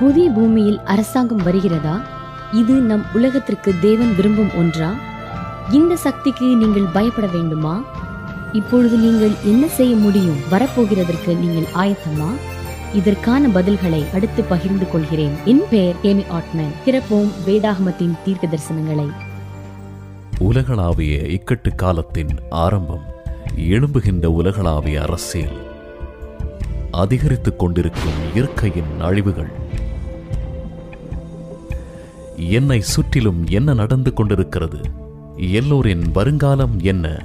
புதிய பூமியில் அரசாங்கம் வருகிறதா? இது நம் உலகத்திற்கு தேவன் விரும்பும் ஒன்றா? இந்த சக்திக்கு நீங்கள் பயப்பட வேண்டுமா? இப்பொழுது நீங்கள் என்ன செய்ய முடியும்? வரப்போகிறதற்கு நீங்கள் ஆயத்தமா? இதற்கான பதில்களை அடுத்து பகிர்ந்து கொள்கிறேன். என் பெயர் ஏமி ஆட்மேன். திறப்போம் வேதாகமத்தின் தீர்க்க தரிசனங்களை. உலகளாவிய இக்கட்டு காலத்தின் ஆரம்பம் எழும்புகின்ற உலகளாவிய அரசியல். அதிகரித்துக் கொண்டிருக்கும் இயற்கையின் அழிவுகள். என்னை சுற்றிலும் என்ன நடந்து கொண்டிருக்கிறது? எல்லோரின் வருங்காலம் என்ன?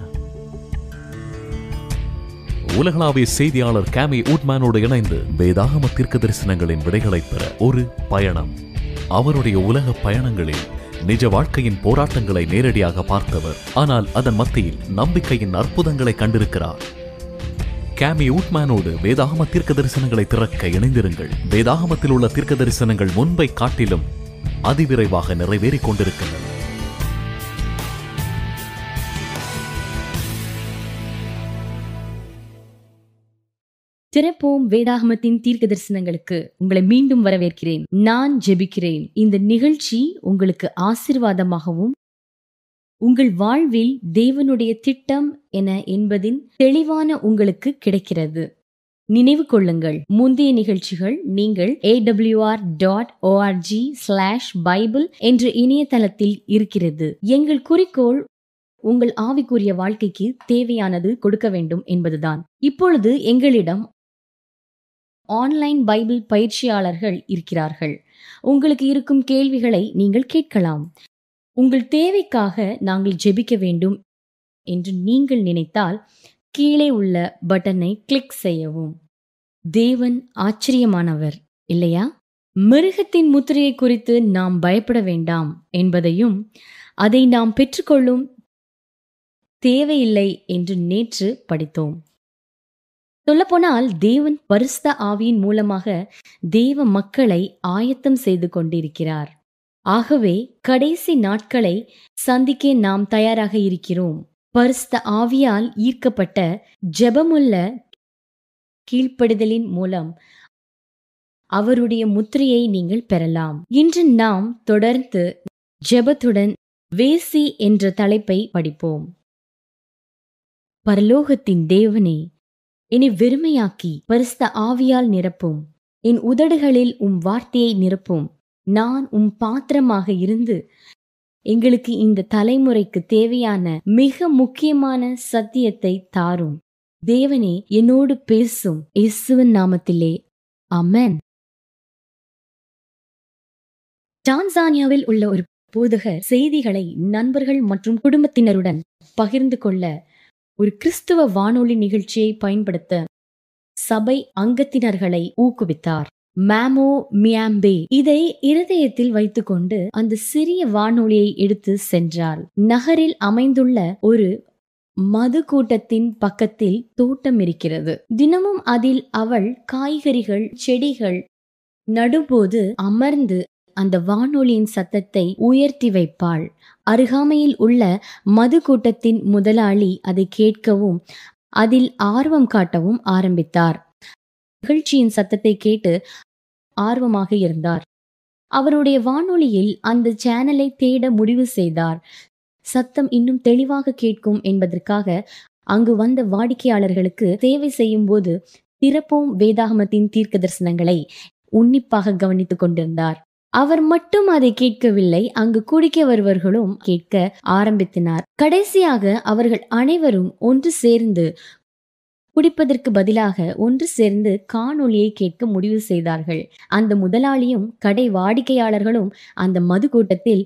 உலகளாவிய செய்தியாளர் கேமி ஊட்மேனோடு இணைந்து வேதாகம தீர்க்க தரிசனங்களின் விடைகளைப் பெற ஒரு பயணம். அவருடைய உலக பயணங்களில் நிஜ வாழ்க்கையின் போராட்டங்களை நேரடியாக பார்த்தவர். ஆனால் அதன் மத்தியில் நம்பிக்கையின் அற்புதங்களை கண்டிருக்கிறார். கேமி ஊட்மேனோடு வேதாகம தீர்க்க தரிசனங்களை திறக்க இணைந்திருங்கள். வேதாகமத்தில் உள்ள தீர்க்க தரிசனங்கள் முன்பை காட்டிலும் அதிவிரைவாக நிறைவேறிக் கொண்டிருக்கின்றன. திறப்போம் வேதாகமத்தின் தீர்க்க தரிசனங்களுக்கு உங்களை மீண்டும் வரவேற்கிறேன். நான் ஜெபிக்கிறேன். இந்த நிகழ்ச்சி உங்களுக்கு ஆசிர்வாதமாகவும் உங்கள் வாழ்வில் தேவனுடைய திட்டம் என என்பதின் தெளிவான உங்களுக்கு கிடைக்கிறது. நினைவு கொள்ளுங்கள். முந்தைய நிகழ்ச்சிகள் நீங்கள் AWR dot ORG slash Bible என்ற இணையதளத்தில் இருக்கிறது. எங்கள் குறிக்கோள் உங்கள் ஆவிக்குரிய வாழ்க்கைக்கு தேவையானது கொடுக்க வேண்டும் என்பதுதான். இப்பொழுது எங்களிடம் ஆன்லைன் பைபிள் பயிற்சியாளர்கள் இருக்கிறார்கள். உங்களுக்கு இருக்கும் கேள்விகளை நீங்கள் கேட்கலாம். உங்கள் தேவைக்காக நாங்கள் ஜெபிக்க வேண்டும் என்று நீங்கள் நினைத்தால் கீழே உள்ள பட்டனை கிளிக் செய்யவும். தேவன் ஆச்சரியமானவர் இல்லையா? மிருகத்தின் முத்திரையை குறித்து நாம் பயப்பட வேண்டாம் என்பதையும் அதை நாம் பெற்றுக்கொள்ளும் தேவையில்லை என்று நேற்று படித்தோம். சொல்லப்போனால் தேவன் பரிசுத்த ஆவியின் மூலமாக தேவ மக்களை ஆயத்தம் செய்து கொண்டிருக்கிறார். ஆகவே கடைசி நாட்களை சந்திக்க நாம் தயாராக இருக்கிறோம். பரிசுத்த ஆவியால் ஈர்க்கப்பட்ட ஜெபமுள்ள கீழ்ப்படுதலின் மூலம் அவருடைய முத்திரையை நீங்கள் பெறலாம். இன்று நாம் தொடர்ந்து ஜெபத்துடன் வேசி என்ற தலைப்பை படிப்போம். பரலோகத்தின் தேவனே என்னை வெறுமையாக்கி பரிசுத்த ஆவியால் நிரப்பும். என் உதடுகளில் உம் வார்த்தையை நிரப்பும். நான் உம் பாத்திரமாக இருந்து எங்களுக்கு இந்த தலைமுறைக்கு தேவையான மிக முக்கியமான சத்தியத்தை தாரும். தேவனே என்னோடு பேசும். இயேசுவின் நாமத்திலே. அமேன் டான்சானியாவில் உள்ள ஒரு போதகர் செய்திகளை நண்பர்கள் மற்றும் குடும்பத்தினருடன் பகிர்ந்து கொள்ள ஒரு கிறிஸ்துவ வானொலி நிகழ்ச்சியை பயன்படுத்த சபை அங்கத்தினர்களை ஊக்குவித்தார். மேமோ மியாம்பே இதை இருதயத்தில் வைத்துக்கொண்டு அந்த சிறிய வானொலியை எடுத்து சென்றார் நகரில் அமைந்துள்ள ஒரு மது கூட்டத்தின் பக்கத்தில் தோட்டம் இருக்கிறது. தினமும் அதில் அவள் காய்கறிகள் செடிகள் நடும்போது அமர்ந்து அந்த வானொலியின் சத்தத்தை உயர்த்தி வைப்பாள். அருகாமையில் உள்ள மது கூட்டத்தின் முதலாளி அதை கேட்கவும் அதில் ஆர்வம் காட்டவும் ஆரம்பித்தார். நிகழ்ச்சியின் சத்தத்தை கேட்டு ஆர்வமாக இருந்தார். அவருடைய வானொலியில் அந்த சேனலை தேட முடிவு செய்தார். சத்தம் இன்னும் தெளிவாக கேட்கும் என்பதற்காக அங்கு வந்த வாடிக்கையாளர்களுக்கு சேவை செய்யும் போது திறப்போம் வேதாகமத்தின் தீர்க்க தரிசனங்களை உன்னிப்பாக கவனித்துக் கொண்டிருந்தார். அவர் மட்டும் அதை கேட்கவில்லை அங்கு குடிக்க வருவர்களும் கேட்க ஆரம்பித்தனர். கடைசியாக அவர்கள் அனைவரும் ஒன்று சேர்ந்து குடிப்பதற்கு பதிலாக ஒன்று சேர்ந்து காணொளியை கேட்க முடிவு செய்தார்கள். அந்த முதலாளியும் கடை வாடிக்கையாளர்களும் அந்த மது கூட்டத்தில்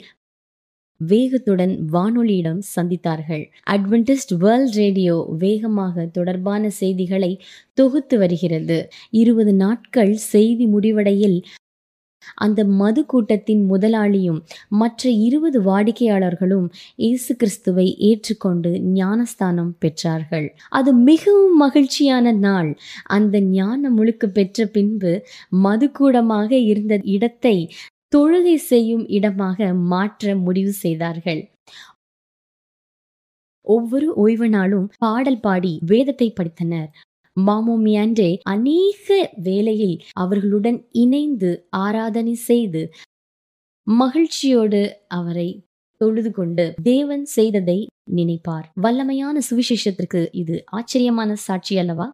வேகத்துடன் வானொலியிடம் சந்தித்தார்கள். அட்வென்டிஸ்ட் வேர்ல்ட் ரேடியோ வேகமாக தொடர்பான செய்திகளை தொகுத்து வருகிறது. இருபது நாட்கள் செய்தி முடிவடையில் அந்த மது கூட்டத்தின் முதலாளியும் மற்ற இருபது வாடிக்கையாளர்களும் இயேசு கிறிஸ்துவை ஏற்றுக்கொண்டு ஞானஸ்தானம் பெற்றார்கள். அது மிகவும் மகிழ்ச்சியான நாள். அந்த ஞான முழுக்கு பெற்ற பின்பு மதுக்கூடமாக இருந்த இடத்தை தொழுகை செய்யும் இடமாக மாற்ற முடிவு செய்தார்கள். ஒவ்வொரு ஓய்வு நாளும் பாடல் பாடி வேதத்தை படித்தனர். மாமோமியாண்டே அநேக வேளையில் அவர்களுடன் இணைந்து ஆராதனை செய்து மகிழ்ச்சியோடு அவரை தொழுது கொண்டு தேவன் செய்ததை நினைப்பார். வல்லமையான சுவிசேஷத்திற்கு இது ஆச்சரியமான சாட்சி அல்லவா?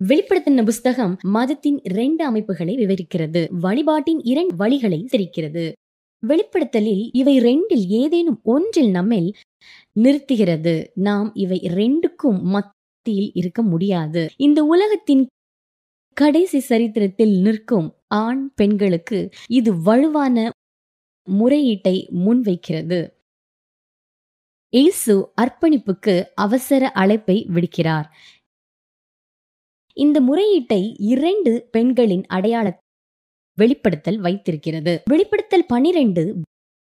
வெளிப்படுத்தின புஸ்தகம் மதத்தின் இரண்டு அமைப்புகளை விவரிக்கிறது. வழிபாட்டின் இரண்டு வழிகளை தெரிக்கிறது வெளிப்படுத்தலில் இவை ரெண்டில் ஏதேனும் ஒன்றில் நம்மில் நிறுத்துகிறது. நாம் இவை ரெண்டுக்கும் மத்தியில் இருக்க முடியாது. இந்த உலகத்தின் கடைசி சரித்திரத்தில் நிற்கும் ஆண் பெண்களுக்கு இது வலுவான முறையீட்டை முன்வைக்கிறது. இயேசு அர்ப்பணிப்புக்கு அவசர அழைப்பை விடுக்கிறார். இந்த முறையீட்டை இரண்டு பெண்களின் அடையாள வெளிப்படுத்தல் வைத்திருக்கிறது. வெளிப்படுத்தல் பனிரெண்டு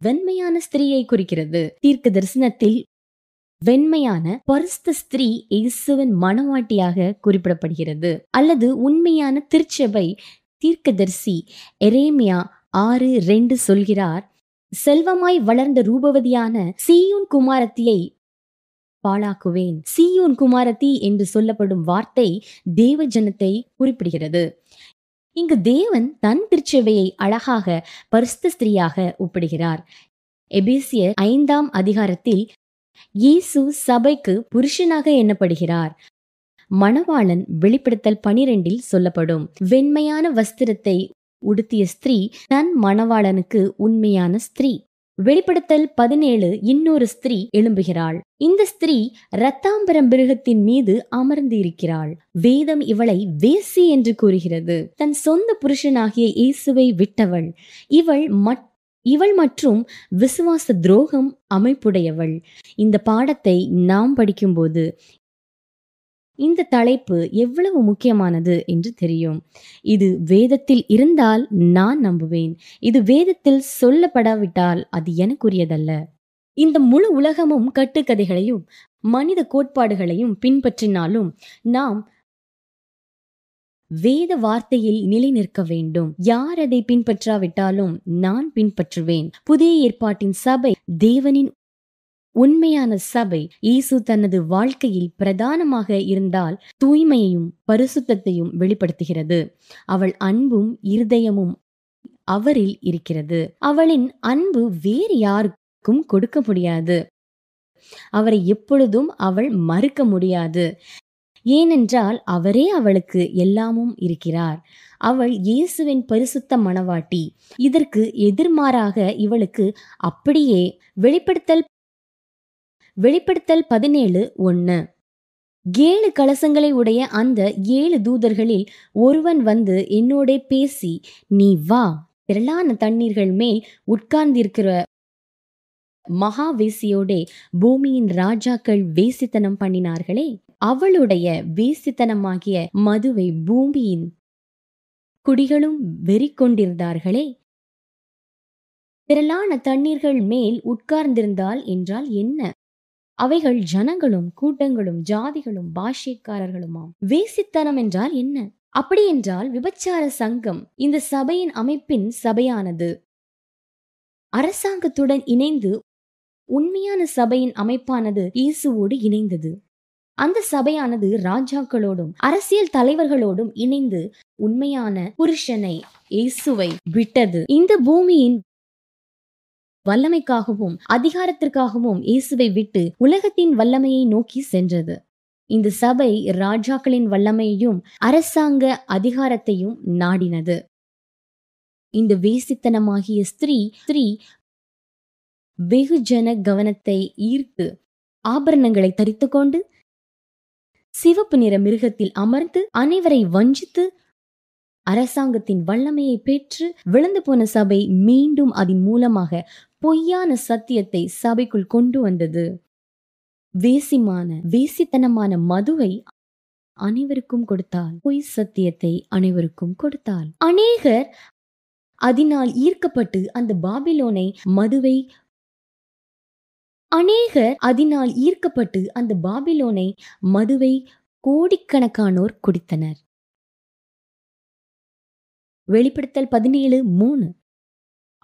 வெண்மையான ஸ்திரீயை குறிக்கிறது. தீர்க்க தரிசனத்தில் வெண்மையான பரிஸ்த ஸ்திரீ இயேசுவின் மனவாட்டியாக குறிப்பிடப்படுகிறது. அல்லது உண்மையான திருச்சபை தீர்க்கதரிசி எரேமியா ஆறு ரெண்டு சொல்கிறார் செல்வமாய் வளர்ந்த ரூபவதியான சீயூன் குமாரத்தியை பாழாக்குவேன். சீயோன் குமாரத்தி என்று சொல்லப்படும் வார்த்தை தேவ ஜனத்தை குறிப்பிடுகிறது. இங்கு தேவன் தன் திருச்சபையை அழகாக பரிஸ்த ஸ்திரீயாக ஒப்பிடுகிறார். எபேசியர் ஐந்தாம் அதிகாரத்தில் இயேசு சபைக்கு புருஷனாக எண்ணப்படுகிறார். மணவாளன் வெளிப்படுத்தல் பனிரெண்டில் சொல்லப்படும் வெண்மையான வஸ்திரத்தை உடுத்திய ஸ்திரீ தன் மணவாளனுக்கு உண்மையான ஸ்திரீ. வெளிப்படுத்தல் பதினேழு இன்னொரு ஸ்திரீ எழும்புகிறாள். இந்த ஸ்திரீ ரத்தாம்பரம் மிருகத்தின் மீது அமர்ந்து இருக்கிறாள் வேதம் இவளை வேசி என்று கூறுகிறது. தன் சொந்த புருஷனாகிய இயேசுவை விட்டவள். இவள் மட் இவள் மற்றும் விசுவாச துரோகம் அமைப்புடையவள். இந்த பாடத்தை நாம் படிக்கும்போது இந்த தலைப்பு எவ்வளவு முக்கியமானது என்று தெரியும். இது வேதத்தில் இருந்தால் நான் நம்புவேன். இது வேதத்தில் சொல்லப்படாவிட்டால் அது எனக்குரியதல்ல. இந்த முழு உலகமும் கட்டுக்கதைகளையும் மனித கோட்பாடுகளையும் பின்பற்றினாலும் நாம் வேத வார்த்தையில் நிலை நிற்க வேண்டும். யார் அதை பின்பற்றாவிட்டாலும் நான் பின்பற்றுவேன். புதிய ஏற்பாட்டின் சபை தேவனின் உண்மையான சபை. இயேசு தனது வாழ்க்கையில் பிரதானமாக இருந்தால் தூய்மையையும் பரிசுத்தத்தையும் வெளிப்படுத்துகிறது. அவள் அன்பும் இருதயமும் அவரில் இருக்கிறது. அவளின் அன்பு வேறு யாருக்கும் கொடுக்க முடியாது. அவரை எப்பொழுதும் அவள் மறுக்க முடியாது. ஏனென்றால் அவரே அவளுக்கு எல்லாமும் இருக்கிறார். அவள் இயேசுவின் பரிசுத்த மணவாட்டி இதற்கு எதிர்மாறாக இவளுக்கு அப்படியே வெளிப்படுத்தல் வெளிப்படுத்தல் பதினேழு ஒன்னு. ஏழு கலசங்களை உடைய அந்த ஏழு தூதர்களில் ஒருவன் வந்து என்னோட பேசி நீ வா திரளான தண்ணீர்கள் மேல் உட்கார்ந்திருக்கிற மகா வேசியோடே பூமியின் ராஜாக்கள் வேசித்தனம் பண்ணினார்களே. அவளுடைய வேசித்தனமாகிய மதுவை பூமியின் குடிகளும் வெறிக்கொண்டிருந்தார்களே. திரளான தண்ணீர்கள் மேல் உட்கார்ந்திருந்தால் என்றால் என்ன? அவைகள் ஜனங்களும் கூட்டங்களும் ஜாதிகளும் பாஷ்யக்காரர்களுமாம். வேசித்தனம் என்றால் என்ன? அப்படி என்றால் விபச்சார சங்கம் இந்த சபையின் அமைப்பின் சபையானது. அரசாங்கத்துடன் இணைந்து உண்மையான சபையின் அமைப்பானது இயேசுவோடு இணைந்தது. அந்த சபையானது ராஜாக்களோடும் அரசியல் தலைவர்களோடும் இணைந்து உண்மையான புருஷனை இயேசுவை விட்டது. இந்த பூமியின் வல்லமைக்காகவும் அதிகாரத்திற்காகவும் இயேசுவை விட்டு உலகத்தின் வல்லமையை நோக்கி சென்றது. இந்த சபை ராஜாக்களின் வல்லமையையும் அரசாங்க அதிகாரத்தையும் நாடினது. இந்த வேசித்தனமாகிய ஸ்திரீ ஸ்திரீ வெகுஜன கவனத்தை ஈர்த்து ஆபரணங்களை தரித்துக்கொண்டு சிவப்பு நிற மிருகத்தில் அமர்ந்து அனைவரை வஞ்சித்து அரசாங்கத்தின் வல்லமையை பெற்று விழுந்து போன சபை மீண்டும் அதன் மூலமாக பொய்யான சத்தியத்தை சபைக்குள் கொண்டு வந்தது. வேசிமான வேசித்தனமான மதுவை அனைவருக்கும் கொடுத்தாள். பொய் சத்தியத்தை அனைவருக்கும் கொடுத்தாள். அநேகர் அதனால் ஈர்க்கப்பட்டு அந்த பாபிலோனை மதுவை அநேகர் அதனால் ஈர்க்கப்பட்டு அந்த பாபிலோனை மதுவை கோடிக்கணக்கானோர் குடித்தனர். வெளிப்படுத்தல் பதினேழு மூணு.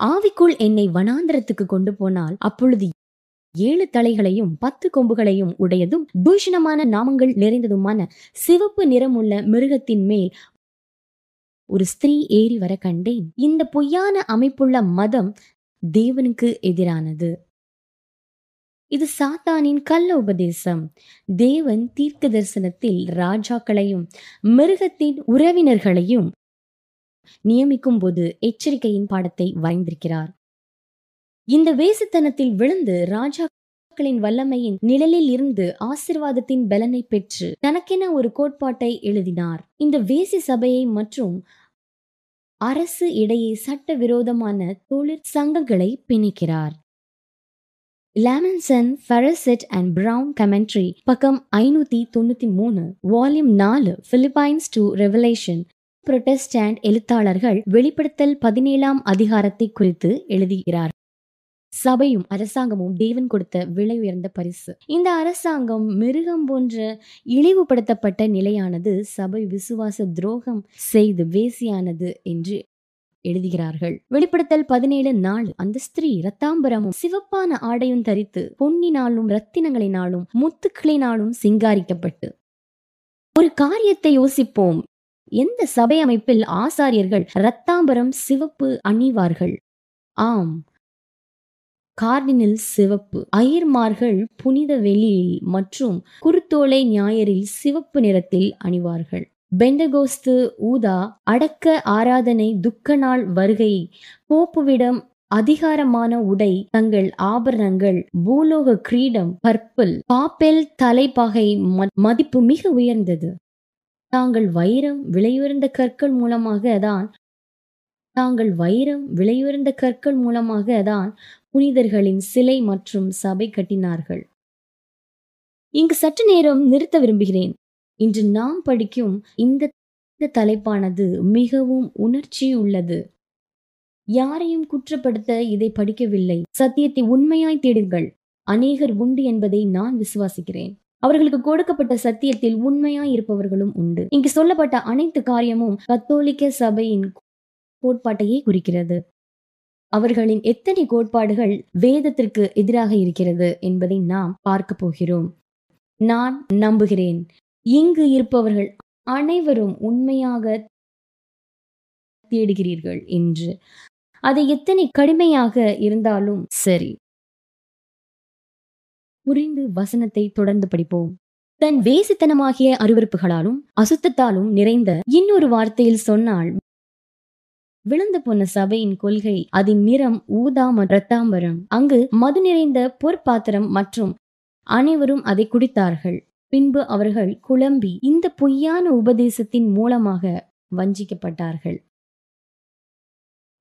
ஆவிக்குள் என்னை வனாந்திரத்துக்கு கொண்டு போனால் அப்பொழுது ஏழு தலைகளையும் பத்து கொம்புகளையும் உடையதும் தூஷணமான நாமங்கள் நிறைந்ததுமான சிவப்பு நிறமுள்ள மிருகத்தின் மேல் ஒரு ஸ்திரீ ஏறி வர கண்டேன். இந்த பொய்யான அமைப்புள்ள மதம் தேவனுக்கு எதிரானது. இது சாத்தானின் கள்ள உபதேசம் தேவன் தீர்க்க தரிசனத்தில் ராஜாக்களையும் மிருகத்தின் உறவினர்களையும் நியமிக்கும் போது எச்சரிக்கையின் பாடத்தை வரைந்திருக்கிறார் இந்த வேசித்தனத்தில் விழுந்து ராஜாக்களின் வல்லமையின் நிழலில் இருந்து ஆசிர்வாதத்தின் பலனை பெற்று தனக்கென ஒரு கோட்பாட்டை எழுதினார். இந்த வேசி சபையை மற்றும் அரசு இடையே சட்டவிரோதமான விரோதமான தொழிற்சங்கங்களை பிணைக்கிறார். Jamieson Fausset and Brown commentary பக்கம் ஐநூத்தி தொண்ணூத்தி மூணு வால்யூம் நாலு பிலிப்பைன்ஸ் டு ரெவலேஷன் புரொட்டஸ்டாண்ட் எழுத்தாளர்கள் வெளிப்படுத்தல் பதினேழாம் அதிகாரத்தை குறித்து எழுதுகிறார். சபையும் அரசாங்கமும் தேவன் கொடுத்த விலை உயர்ந்த பரிசு. இந்த அரசாங்கம் மிருகம் போன்ற இழிவுபடுத்தப்பட்ட நிலையானது சபை விசுவாச துரோகம் செய்து வேசியானது என்று எழுதுகிறார்கள். வெளிப்படுத்தல் பதினேழு நாள். அந்த ஸ்திரீ ரத்தாம்பரமும் சிவப்பான ஆடையும் தரித்து பொன்னினாலும் ரத்தினங்களினாலும் முத்துக்களினாலும் சிங்காரிக்கப்பட்டு. ஒரு காரியத்தை யோசிப்போம். எந்த சபை அமைப்பில் ஆசாரியர்கள் ரத்தாம்பரம் சிவப்பு அணிவார்கள்? ஆம். கார்டினில் சிவப்பு. அயர்மார்கள் புனித வெளியில் மற்றும் குருத்தோலை ஞாயிறில் சிவப்பு நிறத்தில் அணிவார்கள். பெண்டகோஸ்து ஊதா அடக்க ஆராதனை துக்க நாள் வருகை. போப்புவிடம் அதிகாரமான உடை தங்கள் ஆபரணங்கள் பூலோக கிரீடம் பர்பிள் பாப்பெல் தலைப்பாகை மதிப்பு மிக உயர்ந்தது. தாங்கள் வைரம் விலையுயர்ந்த கற்கள் மூலமாக தான் தாங்கள் வைரம் விலையுயர்ந்த கற்கள் மூலமாக தான் புனிதர்களின் சிலை மற்றும் சபை கட்டினார்கள். இங்கு சற்று நேரம் நிறுத்த விரும்புகிறேன். இன்று நாம் படிக்கும் இந்த தலைப்பானது மிகவும் உணர்ச்சி உள்ளது யாரையும் குற்றப்படுத்த இதை படிக்கவில்லை. சத்தியத்தை உண்மையாய் தேடுங்கள். அநேகர் உண்டு என்பதை நான் விசுவாசிக்கிறேன். அவர்களுக்கு கொடுக்கப்பட்ட சத்தியத்தில் உண்மையாய் இருப்பவர்களும் உண்டு. இங்கு சொல்லப்பட்ட அனைத்து காரியமும் கத்தோலிக்க சபையின் கோட்பாட்டையே குறிக்கிறது. அவர்களின் எத்தனை கோட்பாடுகள் வேதத்திற்கு எதிராக இருக்கிறது என்பதை நாம் பார்க்க போகிறோம். நான் நம்புகிறேன். இங்கு இருப்பவர்கள் அனைவரும் உண்மையாக தேடுகிறீர்கள் என்று. அது எத்தனை கடுமையாக இருந்தாலும் சரி. புரிந்து வசனத்தை தொடர்ந்து படிப்போம். தன் வேசித்தனமாகிய அருவறுப்புகளாலும் அசுத்தத்தாலும் நிறைந்த இன்னொரு வார்த்தையில் சொன்னால் விழுந்து போன சபையின் கொள்கை அதன் நிறம் ஊதாம ரத்தாம்பரம் அங்கு மது நிறைந்த பொற்பாத்திரம் மற்றும் அனைவரும் அதை குடித்தார்கள். பின்பு அவர்கள் குழம்பி இந்த பொய்யான உபதேசத்தின் மூலமாக வஞ்சிக்கப்பட்டார்கள்.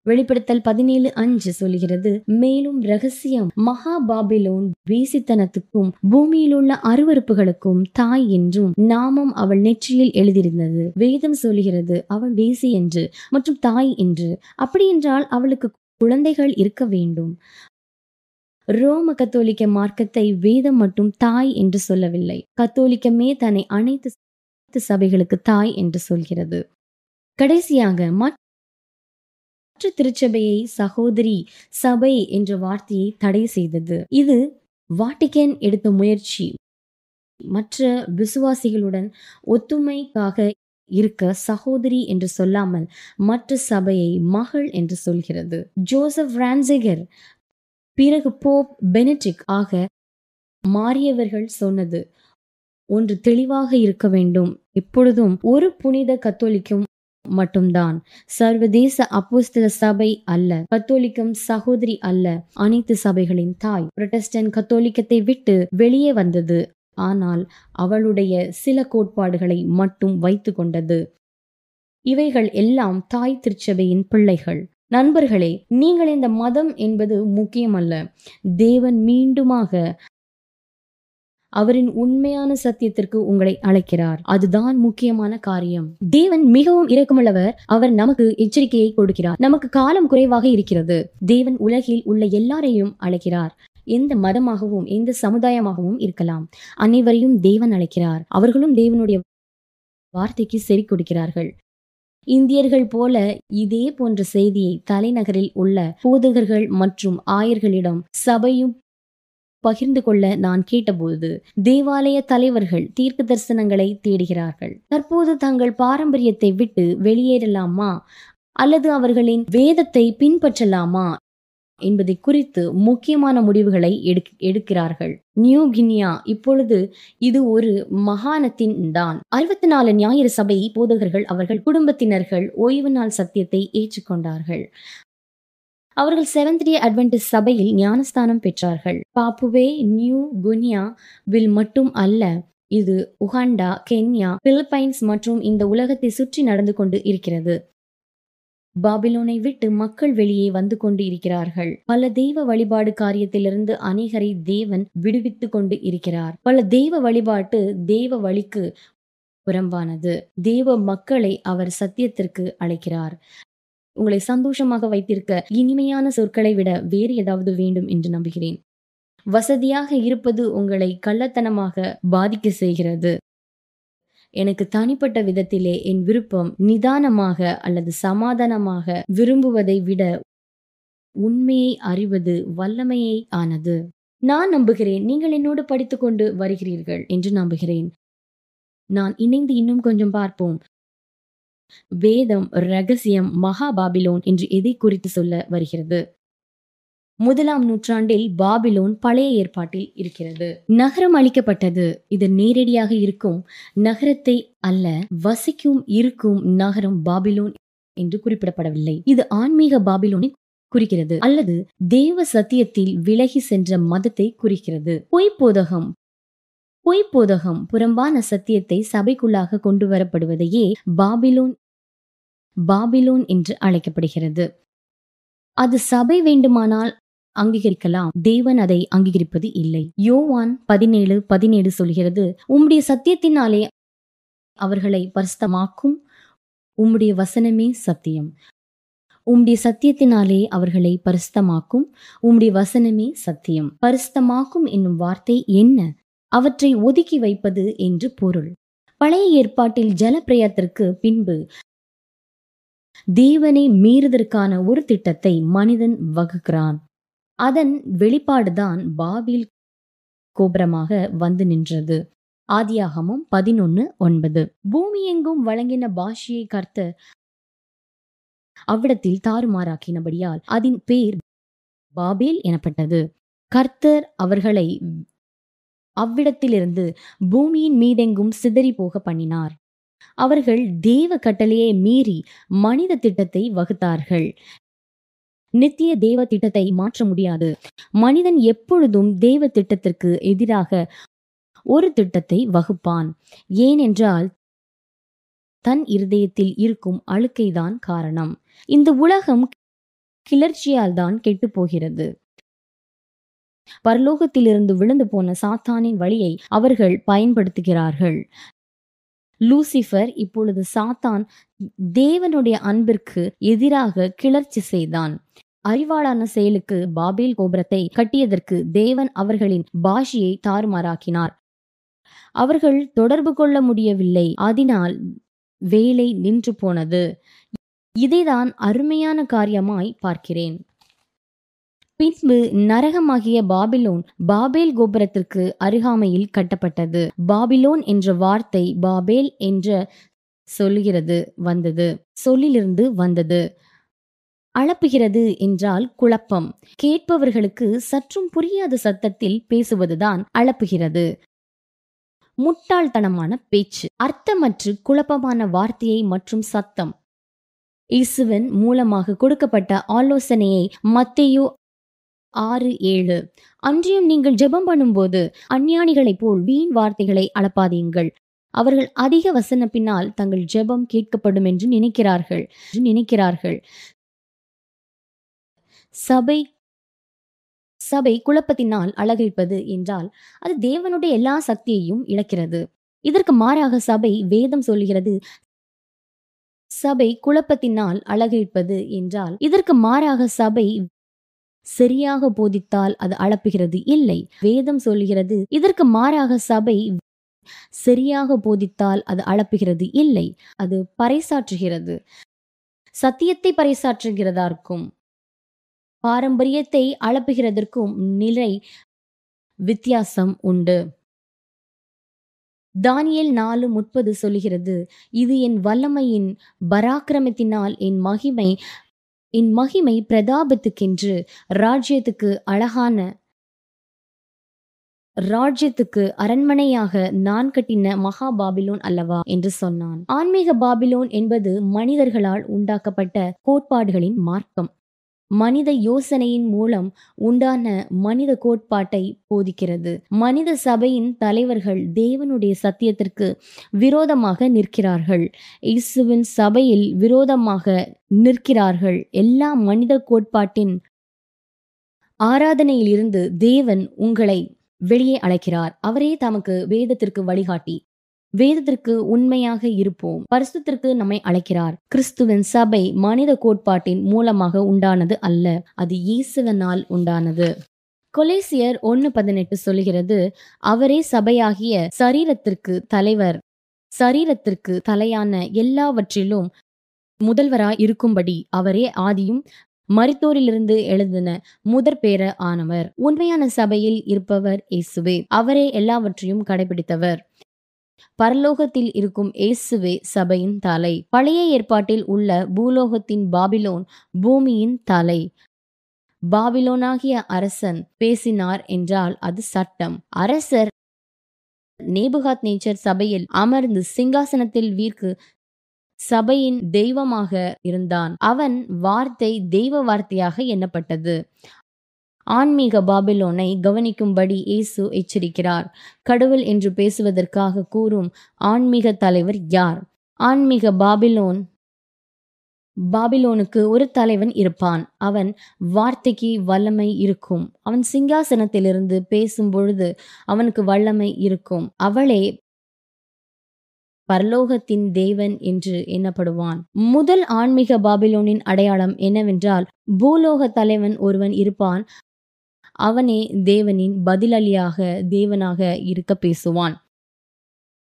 வெளிப்படுத்தல் பதினேழு அஞ்சு சொல்கிறது மேலும் ரகசியம் மகாபாபிலோன் வேசித்தனத்துக்கும் பூமியில் உள்ள அருவறுப்புகளுக்கும் தாய் என்றும் நாமம் அவள் நெற்றியில் எழுதியிருந்தது. வேதம் சொல்கிறது அவள் வேசி என்று மற்றும் தாய் என்று. அப்படி என்றால் அவளுக்கு குழந்தைகள் இருக்க வேண்டும். ரோம கத்தோலிக்க மார்க்கத்தை வேதம் மட்டும் தாய் என்று சொல்லவில்லை. கத்தோலிக்கமே தன்னை அனைத்து சபைகளுக்கு தாய் என்று சொல்கிறது. கடைசியாக மற்ற திருச்சபையை சகோதரி சபை என்ற வார்த்தையை தடை செய்தது. இது வாட்டிகன் எடுத்த முயற்சி. மற்ற விசுவாசிகளுடன் ஒத்துமைக்காக இருக்க சகோதரி என்று சொல்லாமல் மற்ற சபையை மகள் என்று சொல்கிறது. ஜோசப் ரான்சிகர் பிறகு போப் பெனடிக் ஆக மாறியவர்கள் சொன்னது. ஒன்று தெளிவாக இருக்க வேண்டும். எப்பொழுதும் ஒரு புனித கத்தோலிக்கும் மட்டும்தான். சர்வதேச அப்போஸ்தல சபை அல்ல. கத்தோலிக்கம் சகோதரி அல்ல. அனைத்து சபைகளின் தாய். புரொட்டஸ்டன் கத்தோலிக்கத்தை விட்டு வெளியே வந்தது. ஆனால் அவளுடைய சில கோட்பாடுகளை மட்டும் வைத்து கொண்டது. இவைகள் எல்லாம் தாய் திருச்சபையின் பிள்ளைகள். நண்பர்களே நீங்கள் இந்த மதம் என்பது முக்கியமல்ல. தேவன் மீண்டுமாக அவரின் உண்மையான சத்தியத்திற்கு உங்களை அழைக்கிறார். அதுதான் முக்கியமான காரியம். தேவன் மிகவும் இரக்கமுள்ளவர். அவர் நமக்கு எச்சரிக்கையை கொடுக்கிறார். நமக்கு காலம் குறைவாக இருக்கிறது. தேவன் உலகில் உள்ள எல்லாரையும் அழைக்கிறார். எந்த மதமாகவும் எந்த சமுதாயமாகவும் இருக்கலாம். அனைவரையும் தேவன் அழைக்கிறார். அவர்களும் தேவனுடைய வார்த்தைக்கு செறி கொடுக்கிறார்கள். இந்தியர்கள் போல இதே போன்ற செய்தியை தலைநகரில் உள்ள போதகர்கள் மற்றும் ஆயர்களிடம் சபையும் பகிர்ந்து கொள்ள நான் கேட்டபோது தேவாலய தலைவர்கள் தீர்க்க தரிசனங்களை தேடுகிறார்கள். தற்போது தங்கள் பாரம்பரியத்தை விட்டு வெளியேறலாமா? அல்லது அவர்களின் வேதத்தை பின்பற்றலாமா? என்பதை குறித்து முக்கியமான முடிவுகளை எடுக்- எடுக்கிறார்கள். நியூ கினியா இப்பொழுது இது ஒரு மகாணத்தின் தான். அறுபத்தி நாலு ஞாயிறு சபை போதகர்கள் அவர்கள் குடும்பத்தினர்கள் ஓய்வு நாள் சத்தியத்தை ஏற்றுக்கொண்டார்கள். அவர்கள் செவன்த் டே அட்வென்டிஸ் சபையில் ஞானஸ்தானம் பெற்றார்கள். பாப்புவே நியூ குனியா வில் மட்டும் அல்ல இது உகாண்டா கென்யா பிலிப்பைன்ஸ் மற்றும் இந்த உலகத்தை சுற்றி நடந்து கொண்டு இருக்கிறது. பாபிலோனை விட்டு மக்கள் வெளியே வந்து கொண்டு இருக்கிறார்கள் பல தெய்வ வழிபாடு காரியத்திலிருந்து அநேகரை தேவன் விடுவித்துக் கொண்டு இருக்கிறார். பல தெய்வ வழிபாட்டு தெய்வ வழிக்கு புறம்பானது. தேவ மக்களை அவர் சத்தியத்திற்கு அழைக்கிறார். உங்களை சந்தோஷமாக வைத்திருக்க இனிமையான சொற்களை விட வேறு ஏதாவது வேண்டும் என்று நம்புகிறேன். வசதியாக இருப்பது உங்களை கள்ளத்தனமாக பாதிக்க செய்கிறது. எனக்கு தனிப்பட்ட விதத்திலே என் விருப்பம் நிதானமாக அல்லது சமாதானமாக விரும்புவதை விட உண்மையை அறிவது வல்லமையை ஆனது. நான் நம்புகிறேன். நீங்கள் என்னோடு படித்துக்கொண்டு வருகிறீர்கள் என்று நம்புகிறேன். நான் இணைந்து இன்னும் கொஞ்சம் பார்ப்போம். வேதம் ரகசியம் மகா பாபிலோன் என்று எதை குறித்து சொல்ல வருகிறது? முதலாம் நூற்றாண்டில் பாபிலோன் பழைய ஏற்பாட்டில் இருக்கிறது. நகரம் அளிக்கப்பட்டது இது நேரடியாக இருக்கும் நகரத்தை அல்ல வசிக்கும் இருக்கும் நகரம் பாபிலோன் என்று குறிப்பிடப்படவில்லை. இது ஆன்மீக பாபிலோனை குறிக்கிறது அல்லது தேவ சத்தியத்தில் விலகி சென்ற மதத்தை குறிக்கிறது. பொய்ப்போதகம் பொய்ப்போதகம் புறம்பான சத்தியத்தை சபைக்குள்ளாக கொண்டு வரப்படுவதையே பாபிலோன் பாபிலோன் என்று அழைக்கப்படுகிறது. அது சபை வேண்டுமானால் அங்கீகரிக்கலாம். தேவன் அதை அங்கீகரிப்பது இல்லை. யோவான் பதினேழு பதினேழு சொல்கிறது உம்முடைய சத்தியத்தினாலே அவர்களை பரிசுத்தமாக்கும். உம்முடைய வசனமே சத்தியம். உம்முடைய சத்தியத்தினாலே அவர்களை பரிசுத்தமாக்கும். உம்முடைய வசனமே சத்தியம். பரிசுத்தமாக்கும் என்னும் வார்த்தை என்ன? அவற்றை ஒதுக்கி வைப்பது என்று பொருள். பழைய ஏற்பாட்டில் ஜலப்பிரயத்திற்கு பின்பு தேவனை மீறுதற்கான ஒரு திட்டத்தை மனிதன் வகுக்கிறான். அதன் வெளிப்பாடுதான் பாபில் கோபுரமாக வந்து நின்றது. ஆதியாகமும் பதினொன்னு ஒன்பது. பூமி எங்கும் வழங்கின பாஷையை கர்த்த அவ்விடத்தில் தாறுமாறாக்கினபடியால் அதன் பேர் பாபேல் எனப்பட்டது. கர்த்தர் அவர்களை அவ்விடத்திலிருந்து பூமியின் மீதெங்கும் சிதறி போக பண்ணினார். அவர்கள் தேவ கட்டளையை மீறி மனித திட்டத்தை வகுத்தார்கள். நித்திய தேவ திட்டத்தை மாற்ற முடியாது. மனிதன் எப்பொழுதும் தேவ திட்டத்திற்கு எதிராக ஒரு திட்டத்தை வகுப்பான். ஏனென்றால் தன் இருதயத்தில் இருக்கும் அழுக்கைதான் காரணம். இந்த உலகம் கிளர்ச்சியால் தான் கெட்டுப் போகிறது பரலோகத்திலிருந்து விழுந்து போன சாத்தானின் வழியை அவர்கள் பயன்படுத்துகிறார்கள். லூசிஃபர் இப்பொழுது சாத்தான் தேவனுடைய அன்பிற்கு எதிராக கிளர்ச்சி செய்தான். அறிவாளான செயலுக்கு பாபேல் கோபுரத்தை கட்டியதற்கு தேவன் அவர்களின் பாஷையை தாறுமாறாக்கினார். அவர்கள் தொடர்பு கொள்ள முடியவில்லை. அதனால் வேலை நின்று போனது. இதைதான் அருமையான காரியமாய் பார்க்கிறேன். பின்பு நரகமாகிய பாபிலோன் பாபேல் கோபுரத்திற்கு அருகாமையில் கட்டப்பட்டது. பாபிலோன் என்ற வார்த்தை பாபேல் என்ற சொல்லுகிறது வந்தது. சொல்லிலிருந்து வந்தது. அளப்புகிறது என்றால் குழப்பம். கேட்பவர்களுக்கு சற்றும் புரியாத சத்தத்தில் பேசுவதுதான் அளப்புகிறது. முட்டாள்தனமான பேச்சு அர்த்தமற்று குழப்பமான வார்த்தையை மற்றும் சத்தம். இசுவின் மூலமாக கொடுக்கப்பட்ட ஆலோசனையை மத்தையோ ஆறு ஏழு. அன்றியும் நீங்கள் ஜெபம் பண்ணும்போது அஞ்ஞானிகளைப் போல் வீண் வார்த்தைகளை அளப்பாதீங்கள். அவர்கள் அதிக வசன பின்னால் தங்கள் ஜெபம் கேட்கப்படும் என்று நினைக்கிறார்கள். என்று நினைக்கிறார்கள். சபை சபை குழப்பத்தினால் அழகிப்பது என்றால் அது தேவனுடைய எல்லா சக்தியையும் இழக்கிறது. இதற்கு மாறாக சபை வேதம் சொல்கிறது சபை குழப்பத்தினால் அழகிப்பது என்றால் இதற்கு மாறாக சபை சரியாக போதித்தால் அது அளப்புகிறது இல்லை. வேதம் சொல்கிறது இதற்கு மாறாக சபை சரியாக போதித்தால் அது அளப்புகிறது இல்லை. அது பறைசாற்றுகிறது. சத்தியத்தை பறைசாற்றுகிறதா இருக்கும்? பாரம்பரியத்தை அளப்புகிறதற்கும் நிலை வித்தியாசம் உண்டு. தானியல் நாலு முப்பது சொல்லுகிறது இது என் வல்லமையின் பராக்கிரமத்தினால் என் மகிமை என் மகிமை பிரதாபத்துக்கென்று ராஜ்யத்துக்கு அழகான ராஜ்யத்துக்கு அரண்மனையாக நான் கட்டின மகா பாபிலோன் அல்லவா? என்று சொன்னான். ஆன்மீக பாபிலோன் என்பது மனிதர்களால் உண்டாக்கப்பட்ட கோட்பாடுகளின் மார்க்கம். மனித யோசனையின் மூலம் உண்டான மனித கோட்பாட்டை போதிக்கிறது. மனித சபையின் தலைவர்கள் தேவனுடைய சத்தியத்திற்கு விரோதமாக நிற்கிறார்கள். இயேசுவின் சபையில் விரோதமாக நிற்கிறார்கள். எல்லா மனித கோட்பாட்டின் ஆராதனையிலிருந்து தேவன் உங்களை வெளியே அழைக்கிறார். அவரே தமக்கு வேதத்திற்கு வழிகாட்டி. வேதத்திற்கு உண்மையாக இருப்போம். பரிசுத்திற்கு நம்மை அழைக்கிறார். கிறிஸ்துவின் சபை மனித கோட்பாட்டின் மூலமாக உண்டானது அல்ல. அது இயேசுவனால் உண்டானது. கொலேசியர் ஒன்னு பதினெட்டு சொல்லுகிறது அவரே சபையாகிய சரீரத்திற்கு தலைவர். சரீரத்திற்கு தலையான எல்லாவற்றிலும் முதல்வராய் இருக்கும்படி அவரே ஆதியும் மரித்தோரிலிருந்து எழுதின முதற் பேர ஆனவர். உண்மையான சபையில் இருப்பவர் இயேசுவே. அவரே எல்லாவற்றையும் கடைபிடித்தவர். பரலோகத்தில் இருக்கும் இயேசுவே சபையின் தலை. பழைய ஏற்பாட்டில் உள்ள பூலோகத்தின் பாபிலோன் பூமியின் தலை. பாபிலோனாகிய அரசன் பேசினார் என்றால் அது சட்டம். அரசர் நேபுகாத் நேச்சர் சபையில் அமர்ந்து சிங்காசனத்தில் வீர்க்கு சபையின் தெய்வமாக இருந்தான். அவன் வார்த்தை தெய்வ வார்த்தையாக எண்ணப்பட்டது. ஆன்மீக பாபிலோனை கவனிக்கும்படி இயேசு எச்சரிக்கிறார். கடவுள் என்று பேசுவதற்காக கூறும் ஆன்மீக தலைவர் யார்? ஆன்மீக பாபிலோன் பாபிலோனுக்கு ஒரு தலைவன் இருப்பான். அவன் வார்த்தைக்கு வல்லமை இருக்கும். அவன் சிங்காசனத்திலிருந்து பேசும் பொழுது அவனுக்கு வல்லமை இருக்கும். அவளே பரலோகத்தின் தேவன் என்று எண்ணப்படுவான். முதல் ஆன்மீக பாபிலோனின் அடையாளம் என்னவென்றால் பூலோக தலைவன் ஒருவன் இருப்பான். அவனே தேவனின் பதிலளியாக தேவனாக இருக்க பேசுவான்.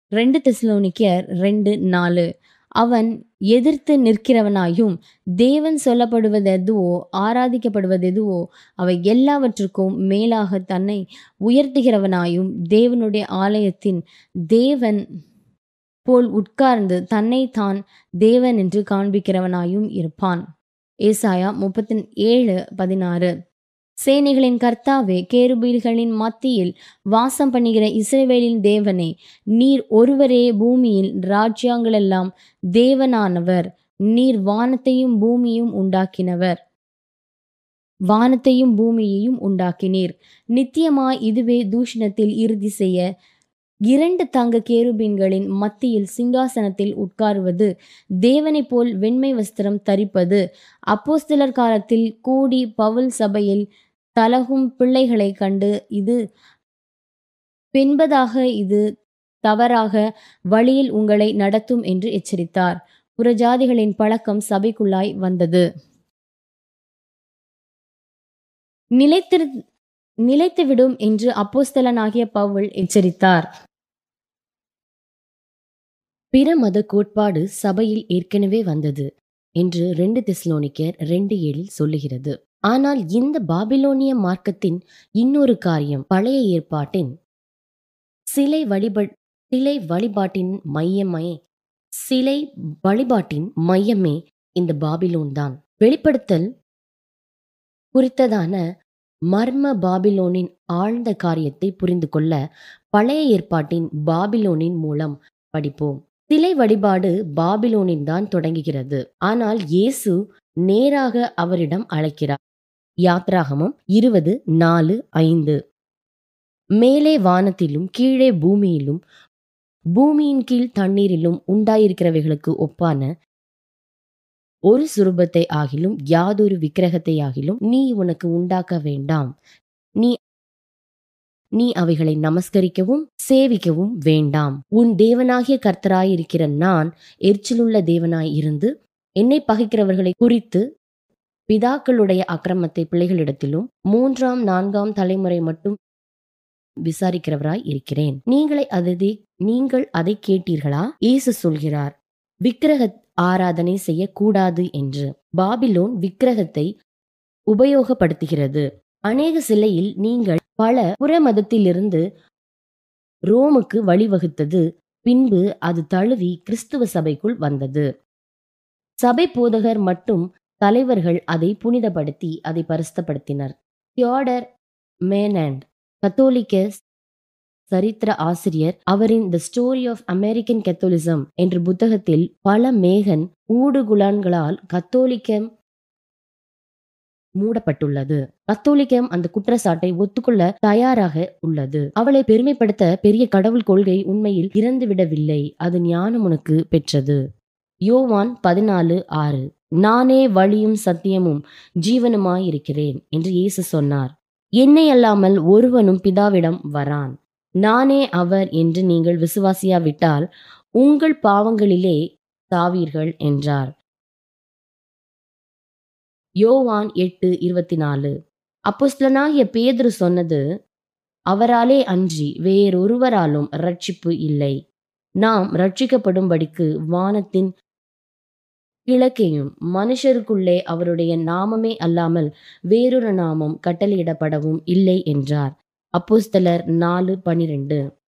ரெண்டு தெசலோனிக்கர் ரெண்டு நாலு. அவன் எதிர்த்து நிற்கிறவனாயும் தேவன் சொல்லப்படுவதெதுவோ ஆராதிக்கப்படுவதெதுவோ அவை எல்லாவற்றுக்கும் மேலாக தன்னை உயர்த்துகிறவனாயும் தேவனுடைய ஆலயத்தின் தேவன் போல் உட்கார்ந்து தன்னை தான் தேவன் என்று காண்பிக்கிறவனாயும் இருப்பான். ஏசாயா முப்பத்தி ஏழு பதினாறு. சேனைகளின் கர்த்தாவே கேருபீல்களின் மத்தியில் வாசம் பண்ணுகிற இஸ்ரேவேலின் தேவனே நீர் ஒருவரே பூமியில் ராஜ்யங்களெல்லாம் தேவனானவர். நீர் வானத்தையும் பூமியும் உண்டாக்கினவர். வானத்தையும் பூமியையும் உண்டாக்கினீர். நித்தியமாய் இதுவே தூஷணத்தில் இறுதி செய்ய இரண்டு தங்க கேருபீன்களின் மத்தியில் சிங்காசனத்தில் உட்காருவது தேவனைப் போல் வெண்மை வஸ்திரம் தரிப்பது. அப்போஸ்தலர் காலத்தில் கூடி பவுல் சபையில் தலகும் பிள்ளைகளை கண்டு இது பின்பதாக இது தவறாக வழியில் உங்களை நடத்தும் என்று எச்சரித்தார். புறஜாதிகளின் பழக்கம் சபைக்குள்ளாய் வந்தது. நிலைத்திரு நிலைத்துவிடும் என்று அப்போஸ்தலனாகிய பவுல் எச்சரித்தார். பிற மத கோட்பாடு சபையில் ஏற்கனவே வந்தது என்று ரெண்டு திஸ்லோனிக்கர் ரெண்டு ஏழில் சொல்லுகிறது. ஆனால் இந்த பாபிலோனிய மார்க்கத்தின் இன்னொரு காரியம் பழைய ஏற்பாட்டின் சிலை வழிபட் சிலை வழிபாட்டின் மையமே சிலை வழிபாட்டின் மையமே இந்த பாபிலோன் தான். வெளிப்படுத்தல் குறித்ததான மர்ம பாபிலோனின் ஆழ்ந்த காரியத்தை புரிந்து கொள்ள பழைய ஏற்பாட்டின் பாபிலோனின் மூலம் படிப்போம். சிலை வழிபாடு பாபிலோனின் தான் தொடங்குகிறது. ஆனால் இயேசு நேராக அவரிடம் அழைக்கிறார். யாத்ராகமம் இருபது நாலு ஐந்து. மேலே வானத்திலும் கீழே பூமியிலும் பூமியின் கீழ் தண்ணீரிலும் உண்டாயிருக்கிறவைகளுக்கு ஒப்பான ஒரு சுரூபத்தை ஆகிலும் யாதொரு விக்கிரகத்தை ஆகிலும் நீ உனக்கு உண்டாக்க வேண்டாம். நீ நீ அவைகளை நமஸ்கரிக்கவும் சேவிக்கவும் வேண்டாம். உன் தேவனாகிய கர்த்தராயிருக்கிற நான் எரிச்சலுள்ள தேவனாய் இருந்து என்னை பகைக்கிறவர்களை குறித்து பிதாக்களுடைய அக்கிரமத்தை பிள்ளைகளிடத்திலும் மூன்றாம் நான்காம் தலைமுறை மட்டும் விசாரிக்கிறவராய் இருக்கிறேன். நீங்களை அதை நீங்கள் அதை கேட்டீர்களா? இயேசு சொல்கிறார் விக்கிரக ஆராதனை செய்யக்கூடாது என்று. பாபிலோன் விக்கிரகத்தை உபயோகப்படுத்துகிறது. அநேக சிலையில் நீங்கள் பல புற மதத்திலிருந்து ரோமுக்கு வழிவகுத்தது பின்பு அது தழுவி கிறிஸ்துவ சபைக்குள் வந்தது. சபை போதகர் மட்டும் தலைவர்கள் அதை புனிதப்படுத்தி அதை பரிசுத்தப்படுத்தினர். தியோடர் மேனண்ட் கத்தோலிக்க சரித்திர ஆசிரியர் அவரின் the story of American Catholicism என்ற புத்தகத்தில் பல மேகன் ஊடுகுலான்களால் கத்தோலிக்கம் மூடப்பட்டுள்ளது. கத்தோலிக்கம் அந்த குற்றச்சாட்டை ஒத்துக்கொள்ள தயாராக உள்ளது. அவளை பெருமைப்படுத்த பெரிய கடவுள் கொள்கை உண்மையில் இறந்துவிடவில்லை. அது ஞானம் உனக்கு பெற்றது. யோவான் பதினாலு ஆறு. நானே வழியும் சத்தியமும் ஜீவனுமாயிருக்கிறேன் என்று இயேசு சொன்னார். என்னை அல்லாமல் ஒருவனும் பிதாவிடம் வரான். நானே அவர் என்று நீங்கள் விசுவாசியாவிட்டால் உங்கள் பாவங்களிலே தாவீர்கள் என்றார். யோவான் எட்டு இருபத்தி நாலு அப்போஸ்தலனாகிய பேதுரு சொன்னது அவராலே அன்றி வேறொருவராலும் ரட்சிப்பு இல்லை. நாம் ரட்சிக்கப்படும்படிக்கு வானத்தின் கிழக்கையும் மனுஷருக்குள்ளே அவருடைய நாமமே அல்லாமல் வேறொரு நாமம் கட்டளையிடப்படவும் இல்லை என்றார். அப்போஸ்தலர் நாலு பனிரெண்டு.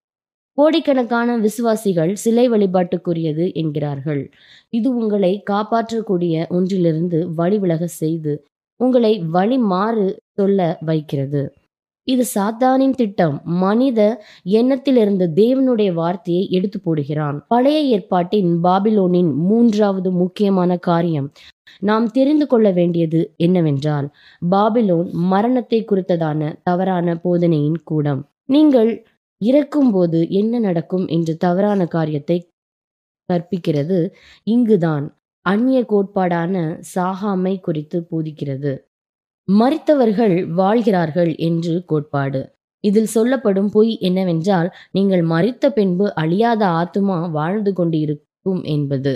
கோடிக்கணக்கான விசுவாசிகள் சிலை வழிபாட்டுக்குரியது என்கிறார்கள். இது உங்களை காப்பாற்றக்கூடிய ஒன்றிலிருந்து வழிவிலக செய்து உங்களை வழி மாறு சொல்ல வைக்கிறது. இது சாத்தானின் திட்டம். மனித எண்ணத்திலிருந்து தேவனுடைய வார்த்தையை எடுத்து போடுகிறான். பழைய ஏற்பாட்டின் பாபிலோனின் மூன்றாவது முக்கியமான காரியம். நாம் தெரிந்து கொள்ள வேண்டியது என்னவென்றால் பாபிலோன் மரணத்தை குறித்ததான தவறான போதனையின் கூடம். நீங்கள் இறக்கும்போது என்ன நடக்கும் என்ற தவறான காரியத்தை கற்பிக்கிறது. இங்குதான் அந்நிய கோட்பாடான சாகாமை குறித்து போதிக்கிறது. மறித்தவர்கள் வாழ்கிறார்கள் என்று கோட்பாடு. இதில் சொல்லப்படும் பொய் என்னவென்றால் நீங்கள் மறித்த பின்பு அழியாத ஆத்துமா வாழ்ந்து கொண்டிருக்கும் என்பது.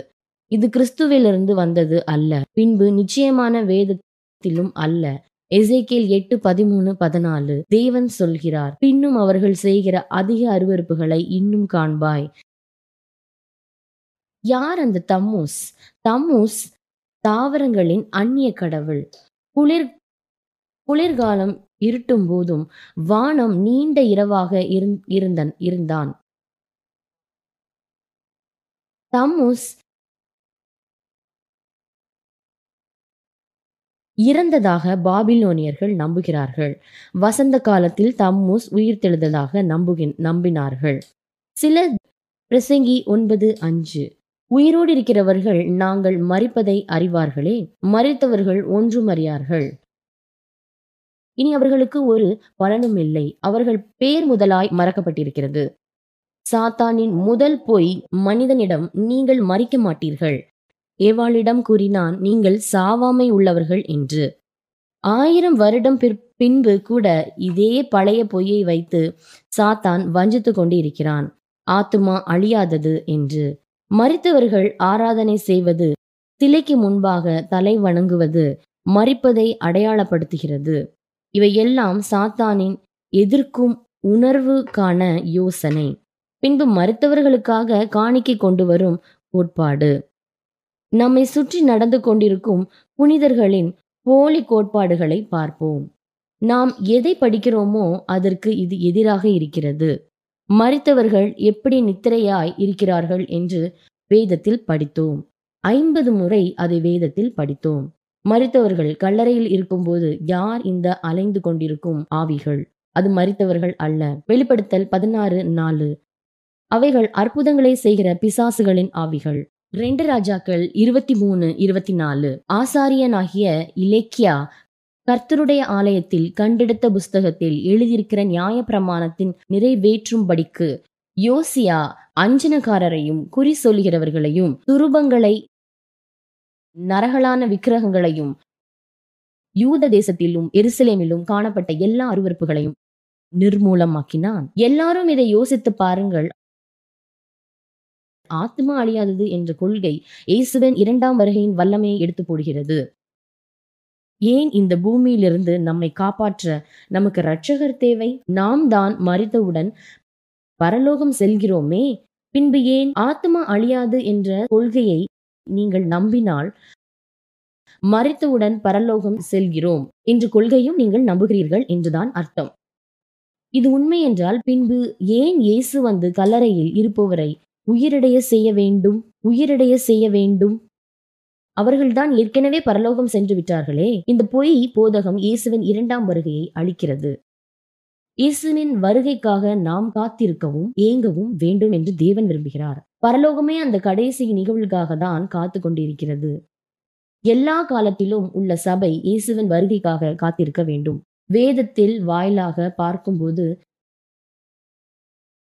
இது கிறிஸ்துவிலிருந்து வந்தது அல்ல பின்பு நிச்சயமான வேதத்திலும் அல்ல. எசைக்கேல் எட்டு பதிமூணு பதினாலு தேவன் சொல்கிறார் பின்னும் அவர்கள் செய்கிற அதிக அருவருப்புகளை இன்னும் காண்பாய். யார் அந்த தம்மூஸ்? தம்மூஸ் தாவரங்களின் அந்நிய கடவுள். குளிர் குளிர்காலம் இருட்டும் போதும் வானம் நீண்ட இரவாக இருந்தன் இருந்தான். தம்முஸ் இறந்ததாக பாபிலோனியர்கள் நம்புகிறார்கள். வசந்த காலத்தில் தம்முஸ் உயிர்த்தெழுந்ததாக நம்புகின் நம்பினார்கள். சில பிரசங்கி ஒன்பது அஞ்சு. உயிரோடு இருக்கிறவர்கள் நாங்கள் மறிப்பதை அறிவார்களே மறித்தவர்கள் ஒன்றும் அறியார்கள். இனி அவர்களுக்கு ஒரு பலனும் இல்லை. அவர்கள் பேர் முதலாய் மறக்கப்பட்டிருக்கிறது. சாத்தானின் முதல் பொய் மனிதனிடம் நீங்கள் மறிக்க மாட்டீர்கள். ஏவாளிடம் கூறினான் நீங்கள் சாவாமை உள்ளவர்கள் என்று. ஆயிரம் வருடம் பிற்- பின்பு கூட இதே பழைய பொய்யை வைத்து சாத்தான் வஞ்சித்து கொண்டு இருக்கிறான் ஆத்துமா அழியாதது என்று. மறித்தவர்கள் ஆராதனை செய்வது சிலைக்கு முன்பாக தலை வணங்குவது மறிப்பதை அடையாளப்படுத்துகிறது. இவையெல்லாம் சாத்தானின் எதிர்க்கும் உணர்வுக்கான யோசனை. பின்பு மருத்துவர்களுக்காக காணிக்கை கொண்டு வரும் கோட்பாடு. நம்மை சுற்றி நடந்து கொண்டிருக்கும் புனிதர்களின் போலி கோட்பாடுகளை பார்ப்போம். நாம் எதை படிக்கிறோமோ அதற்கு இது எதிராக இருக்கிறது. மறித்தவர்கள் எப்படி நித்திரையாய் இருக்கிறார்கள் என்று வேதத்தில் படித்தோம். ஐம்பது முறை அதை வேதத்தில் படித்தோம். மறித்தவர்கள் கல்லறையில் இருக்கும்போது யார் இந்த அலைந்து கொண்டிருக்கும் ஆவிகள்? அது மறித்தவர்கள் அல்ல. வெளிப்படுத்தல் பதினாறு நாலு. அவைகள் அற்புதங்களை செய்கிற பிசாசுகளின் ஆவிகள். ரெண்டு ராஜாக்கள் இருபத்தி மூணு இருபத்தி நாலு ஆசாரியனாகிய இலக்கியா கர்த்தருடைய ஆலயத்தில் கண்டெடுத்த புஸ்தகத்தில் எழுதியிருக்கிற நியாய பிரமாணத்தின் நிறைவேற்றும்படிக்கு யோசியா அஞ்சனக்காரரையும் குறி சொல்கிறவர்களையும் துருபங்களை நரகலான விக்கிரகங்களையும் யூத தேசத்திலும் எருசலேமிலும் காணப்பட்ட எல்லா அருவருப்புகளையும் நிர்மூலமாக்கினான். எல்லாரும் இதை யோசித்து பாருங்கள். ஆத்மா அழியாதது என்ற கொள்கை இயேசுவின் இரண்டாம் வருகையின் வல்லமையை எடுத்து போடுகிறது. ஏன் இந்த பூமியிலிருந்து நம்மை காப்பாற்ற நமக்கு இரட்சகர் தேவை? நாம் தான் மறித்தவுடன் பரலோகம் செல்கிறோமே. பின்பு ஏன் ஆத்மா அழியாது என்ற கொள்கையை நீங்கள் நம்பினால் மறித்தவுடன் பரலோகம் செல்கிறோம் என்ற கொள்கையும் நீங்கள் நம்புகிறீர்கள் என்றுதான் அர்த்தம். இது உண்மை என்றால் பின்பு ஏன் இயேசு வந்து கல்லறையில் இருப்பவரை உயிரிடைய செய்ய வேண்டும் உயிரிடைய செய்ய வேண்டும்? அவர்கள்தான் ஏற்கனவே பரலோகம் சென்று விட்டார்களே. இந்த பொய் போதகம் இயேசுவின் இரண்டாம் வருகையை அளிக்கிறது. இயேசுவின் வருகைக்காக நாம் காத்திருக்கவும் ஏங்கவும் வேண்டும் என்று தேவன் விரும்புகிறார். பரலோகமே அந்த கடைசி நிகழ்வுக்காக தான் காத்து கொண்டிருக்கிறது. எல்லா காலத்திலும் உள்ள சபை இயேசுவின் வருகைக்காக காத்திருக்க வேண்டும். வேதத்தில் வாயிலாக பார்க்கும்போது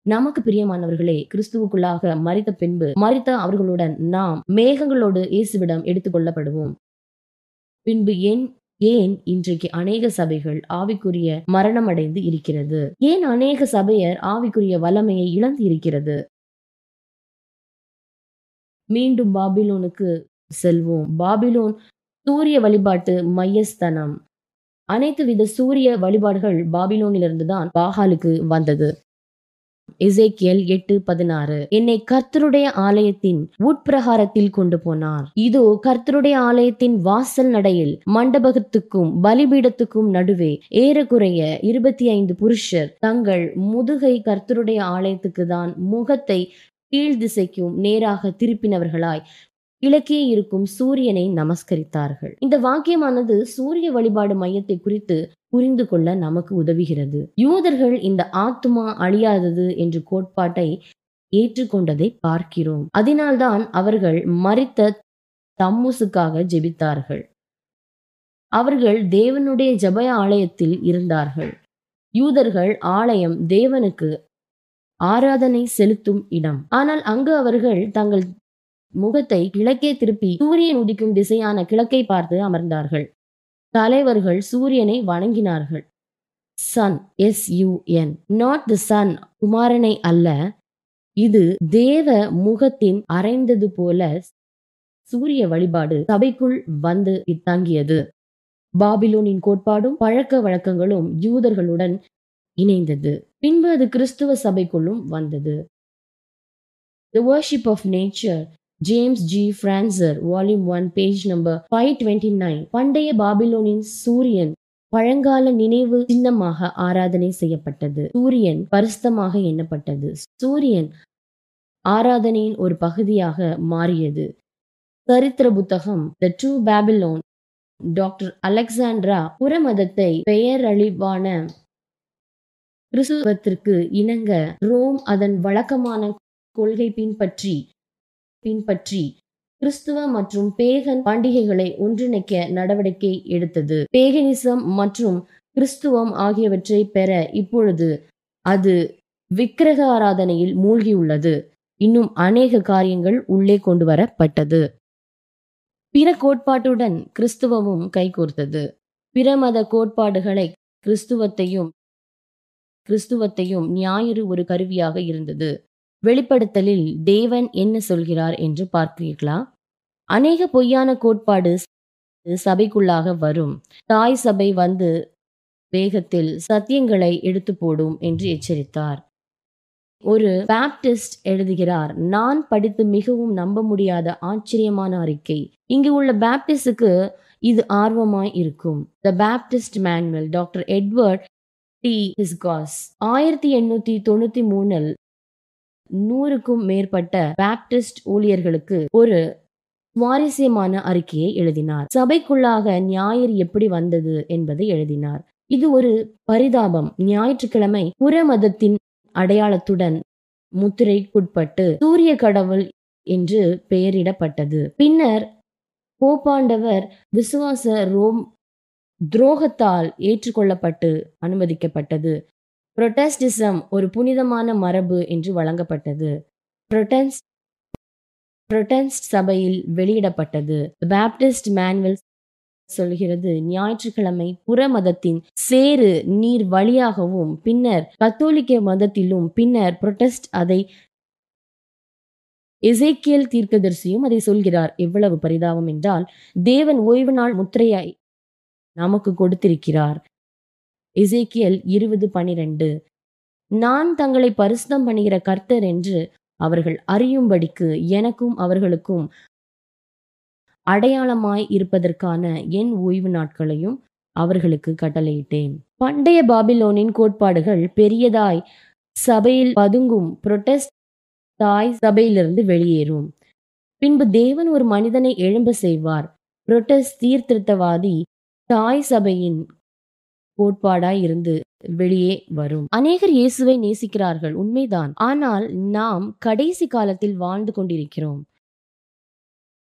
நமக்கு பிரியமானவர்களே கிறிஸ்துவுக்குள்ளாக மறித்த பின்பு மறித்த அவர்களுடன் நாம் மேகங்களோடு இயேசுவிடம் எடுத்துக்கொள்ளப்படுவோம் பின்பு ஏன் ஏன் இன்றைக்கு அநேக சபைகள் ஆவிக்குரிய மரணம் அடைந்து இருக்கிறது? ஏன் அநேக சபையர் ஆவிக்குரிய வல்லமையை இழந்து இருக்கிறது? மீண்டும் பாபிலோனுக்கு செல்வோம். பாபிலோன் சூரிய வழிபாட்டு மையஸ்தனம். அனைத்து வித சூரிய வழிபாடுகள் பாபிலோனிலிருந்து தான் பாகாலுக்கு வந்தது. இசைக்கியல் எட்டு பதினாறு. என்னை கர்த்தருடைய ஆலயத்தின் உட்பிரகாரத்தில் கொண்டு போனார். இதோ கர்த்தருடைய ஆலயத்தின் வாசல் நடையில் மண்டபத்துக்கும் பலிபீடத்துக்கும் நடுவே ஏறக்குறைய இருபத்தி ஐந்து புருஷர் தங்கள் முதுகை கர்த்தருடைய ஆலயத்துக்கு தான் முகத்தை கீழ் திசைக்கும் நேராக திருப்பினவர்களாய் கிழக்கே இருக்கும் சூரியனை நமஸ்கரித்தார்கள். இந்த வாக்கியமானது சூரிய வழிபாடு மையத்தை குறித்து புரிந்து கொள்ள நமக்கு உதவுகிறது. யூதர்கள் இந்த ஆத்துமா அழியாதது என்ற கோட்பாட்டை ஏற்றுக்கொண்டதை பார்க்கிறோம். அதனால்தான் அவர்கள் மறித்த தம்முசுக்காக ஜெபித்தார்கள். அவர்கள் தேவனுடைய ஜபய ஆலயத்தில் இருந்தார்கள். யூதர்கள் ஆலயம் தேவனுக்கு ஆராதனை செலுத்தும் இடம். ஆனால் அங்கு அவர்கள் தங்கள் முகத்தை கிழக்கே திருப்பி சூரியன் உதிக்கும் திசையான கிழக்கை பார்த்து அமர்ந்தார்கள். தலைவர்கள் சூரியனை வணங்கினார்கள். Sun S U N not the son குமாரனை அல்ல. இது தேவ முகத்தின் அரைந்தது போல சூரிய வழிபாடு சபைக்குள் வந்து தங்கியது பாபிலோனின் கோட்பாடும் பழக்க வழக்கங்களும் யூதர்களுடன் இணைந்தது. பின்பு அது கிறிஸ்துவ சபைக்குள்ளும் வந்தது. The worship of nature James G Frazer volume one page number five twenty nine பண்டைய பாபிலோனின் சூரியன் பழங்கால நினைவு சின்னமாக ஆராதனை செய்யப்பட்டது. சூரியன் பரிசுத்தமாக எண்ணப்பட்டது. சூரியன் ஆராதனையின் ஒரு பகுதியாக மாறியது. சரித்திர புத்தகம் the two Babylon doctor Alexander புறமதத்தை பெயரழிவான கிறிஸ்துவத்திற்கு இணங்க ரோம் அதன் வழக்கமான கொள்கை பின்பற்றி பின்பற்றி கிறிஸ்துவ மற்றும் பேகன் பண்டிகைகளை ஒன்றிணைக்க நடவடிக்கை எடுத்தது. பேகனிசம் மற்றும் கிறிஸ்துவம் ஆகியவற்றை பெற இப்பொழுது அது விக்கிரக ஆராதனையில் மூழ்கியுள்ளது. இன்னும் அநேக காரியங்கள் உள்ளே கொண்டு வரப்பட்டது பிற கோட்பாட்டுடன் கிறிஸ்துவமும் கைகோர்த்தது. பிற மத கோட்பாடுகளை கிறிஸ்துவத்தையும் கிறிஸ்துவத்தையும் ஞாயிறு ஒரு கருவியாக இருந்தது. வெளிப்படுத்தலில் தேவன் என்ன சொல்கிறார் என்று பார்க்கிறீர்களா? அநேக பொய்யான கோட்பாடு சபைக்குள்ளாக வரும். தாய் சபை வந்து வேகத்தில் சத்தியங்களை எடுத்து போடும் என்று எச்சரித்தார். ஒரு பேப்டிஸ்ட் எழுதுகிறார் நான் படித்து மிகவும் நம்ப முடியாத ஆச்சரியமான அறிக்கை. இங்கு உள்ள பேப்டிஸ்டுக்கு இது ஆர்வமாய் இருக்கும். The Baptist manual doctor Edward T Hiscox ஆயிரத்தி எண்ணூத்தி தொண்ணூத்தி மூணில் நூறுக்கும் மேற்பட்ட பேப்டிஸ்ட் ஊழியர்களுக்கு ஒரு சுவாரஸ்யமான அறிக்கையை எழுதினார். சபைக்குள்ளாக ஞாயிறு எப்படி வந்தது என்பதை எழுதினார். இது ஒரு பரிதாபம். ஞாயிற்றுக்கிழமை புற மதத்தின் அடையாளத்துடன் முத்திரைக்குட்பட்டு சூரிய கடவுள் என்று பெயரிடப்பட்டது. பின்னர் போப்பாண்டவர் விசுவாச ரோம் துரோகத்தால் ஏற்றுக்கொள்ளப்பட்டு அனுமதிக்கப்பட்டது. புரொட்டஸ்டிசம் ஒரு புனிதமான மரபு என்று வழங்கப்பட்டது. புரொட்டன்ஸ் புரொட்டன்ஸ்ட் சபையில் வெளியிடப்பட்டது. பேப்டிஸ்ட் மேனுவல் சொல்கிறது ஞாயிற்றுக்கிழமை புற மதத்தின் சேறு நீர் வழியாகவும் பின்னர் கத்தோலிக்க மதத்திலும் பின்னர் புரொட்டஸ்ட் அதை இசைக்கியல் தீர்க்கதரிசியும் அதை சொல்கிறார். எவ்வளவு பரிதாபம் என்றால் தேவன் ஓய்வு நாள் முத்திரையாய் நமக்கு கொடுத்திருக்கிறார். இசைக்கியல் இருபது பனிரெண்டு. நான் தங்களை பரிசுத்தம் பண்ணுகிற கர்த்தர் என்று அவர்கள் அறியும்படிக்கு எனக்கும் அவர்களுக்கும் அடையாளமாய் இருப்பதற்கான என் ஓய்வு நாட்களையும் அவர்களுக்கு கட்டளையிட்டேன். பண்டைய பாபிலோனின் கோட்பாடுகள் பெரியதாய் சபையில் பதுங்கும் புரொட்டஸ்ட் தாய் சபையிலிருந்து வெளியேறும். பின்பு தேவன் ஒரு மனிதனை எழும்ப செய்வார். புரொட்டஸ்ட் சீர்திருத்தவாதி தாய் சபையின் கோட்பாடாய் இருந்து வெளியே வரும். அநேகர் இயேசுவை நேசிக்கிறார்கள் உண்மைதான். ஆனால் நாம் கடைசி காலத்தில் வாழ்ந்து கொண்டிருக்கிறோம்.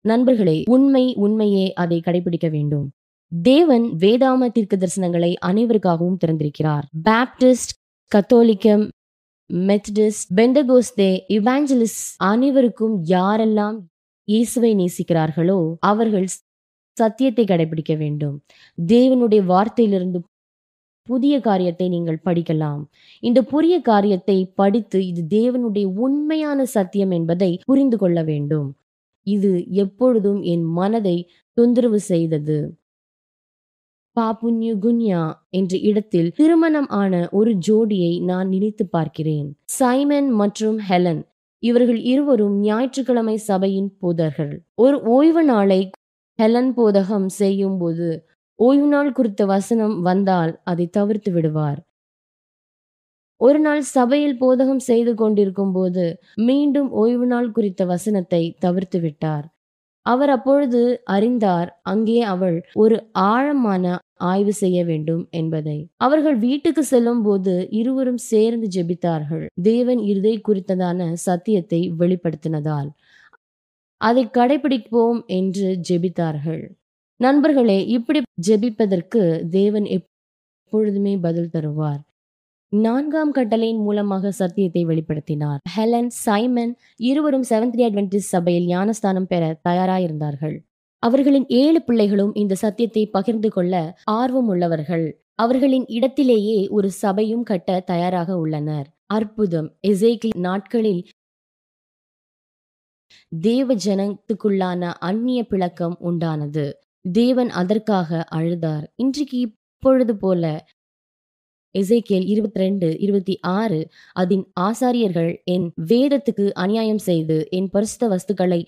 நண்பர்களே உண்மை உண்மையே அதை கடைபிடிக்க வேண்டும். தேவன் வேதாம தீர்க்க தரிசனங்களை அனைவருக்காகவும் திறந்திருக்கிறார். பாப்டிஸ்ட் கத்தோலிக்கம் மெத்தடிஸ்ட் பெண்டகோஸ்தே இவாஞ்சலிஸ்ட் அனைவருக்கும் யாரெல்லாம் இயேசுவை நேசிக்கிறார்களோ அவர்கள் சத்தியத்தை கடைபிடிக்க வேண்டும். தேவனுடைய வார்த்தையிலிருந்து புதிய காரியத்தை நீங்கள் படிக்கலாம். இந்த புதிய காரியத்தை படித்து இது தேவனுடைய உண்மையான சத்தியம் என்பதை புரிந்து கொள்ள வேண்டும். இது எப்பொழுதும் என் மனதை தொந்தரவு செய்தது. பாப்புன்யு குன்யா என்ற இடத்தில் திருமணம் ஆன ஒரு ஜோடியை நான் நினைத்து பார்க்கிறேன். சைமன் மற்றும் ஹெலன் இவர்கள் இருவரும் ஞாயிற்றுக்கிழமை சபையின் போதர்கள் ஒரு ஓய்வு நாளை ஹெலன் போதகம் செய்யும் போது ஓய்வு நாள் குறித்த வசனம் வந்தால் அதை தவிர்த்து விடுவார். ஒரு நாள் சபையில் போதகம் செய்து கொண்டிருக்கும் போது மீண்டும் ஓய்வு நாள் குறித்த வசனத்தை தவிர்த்து விட்டார். அவர் அப்பொழுது அறிந்தார் அங்கே அவள் ஒரு ஆழமான ஆய்வு செய்ய வேண்டும் என்பதை. அவர்கள் வீட்டுக்கு செல்லும் போது இருவரும் சேர்ந்து ஜெபித்தார்கள். தேவன் இருதை குறித்ததான சத்தியத்தை வெளிப்படுத்தினதால். அதை கடைபிடிப்போம் என்று ஜெபித்தார்கள். நண்பர்களே இப்படி ஜெபிப்பதற்கு தேவன் எப்பொழுதுமே பதில் தருவார். நான்காம் கட்டளையின் மூலமாக சத்தியத்தை வெளிப்படுத்தினார். ஹெலன் சைமன் இருவரும் செவன்த் அட்வென்டிஸ் சபையில் ஞானஸ்தானம் பெற தயாராயிருந்தார்கள். அவர்களின் ஏழு பிள்ளைகளும் இந்த சத்தியத்தை பகிர்ந்து கொள்ள ஆர்வம் உள்ளவர்கள். அவர்களின் இடத்திலேயே ஒரு சபையும் கட்ட தயாராக உள்ளனர். அற்புதம். எசேக்கில் நாட்களில் தேவ ஜனத்துக்குள்ளான அந்நிய பிளக்கம் உண்டானது. தேவன் அதற்காக அழுதார். இன்றைக்கு இப்பொழுது போல எசைக்கேல் இருபத்தி ரெண்டு இருபத்தி ஆறு அதன் ஆசாரியர்கள் என் வேதத்துக்கு அநியாயம் செய்து என் பரிசுத்த வஸ்துக்களை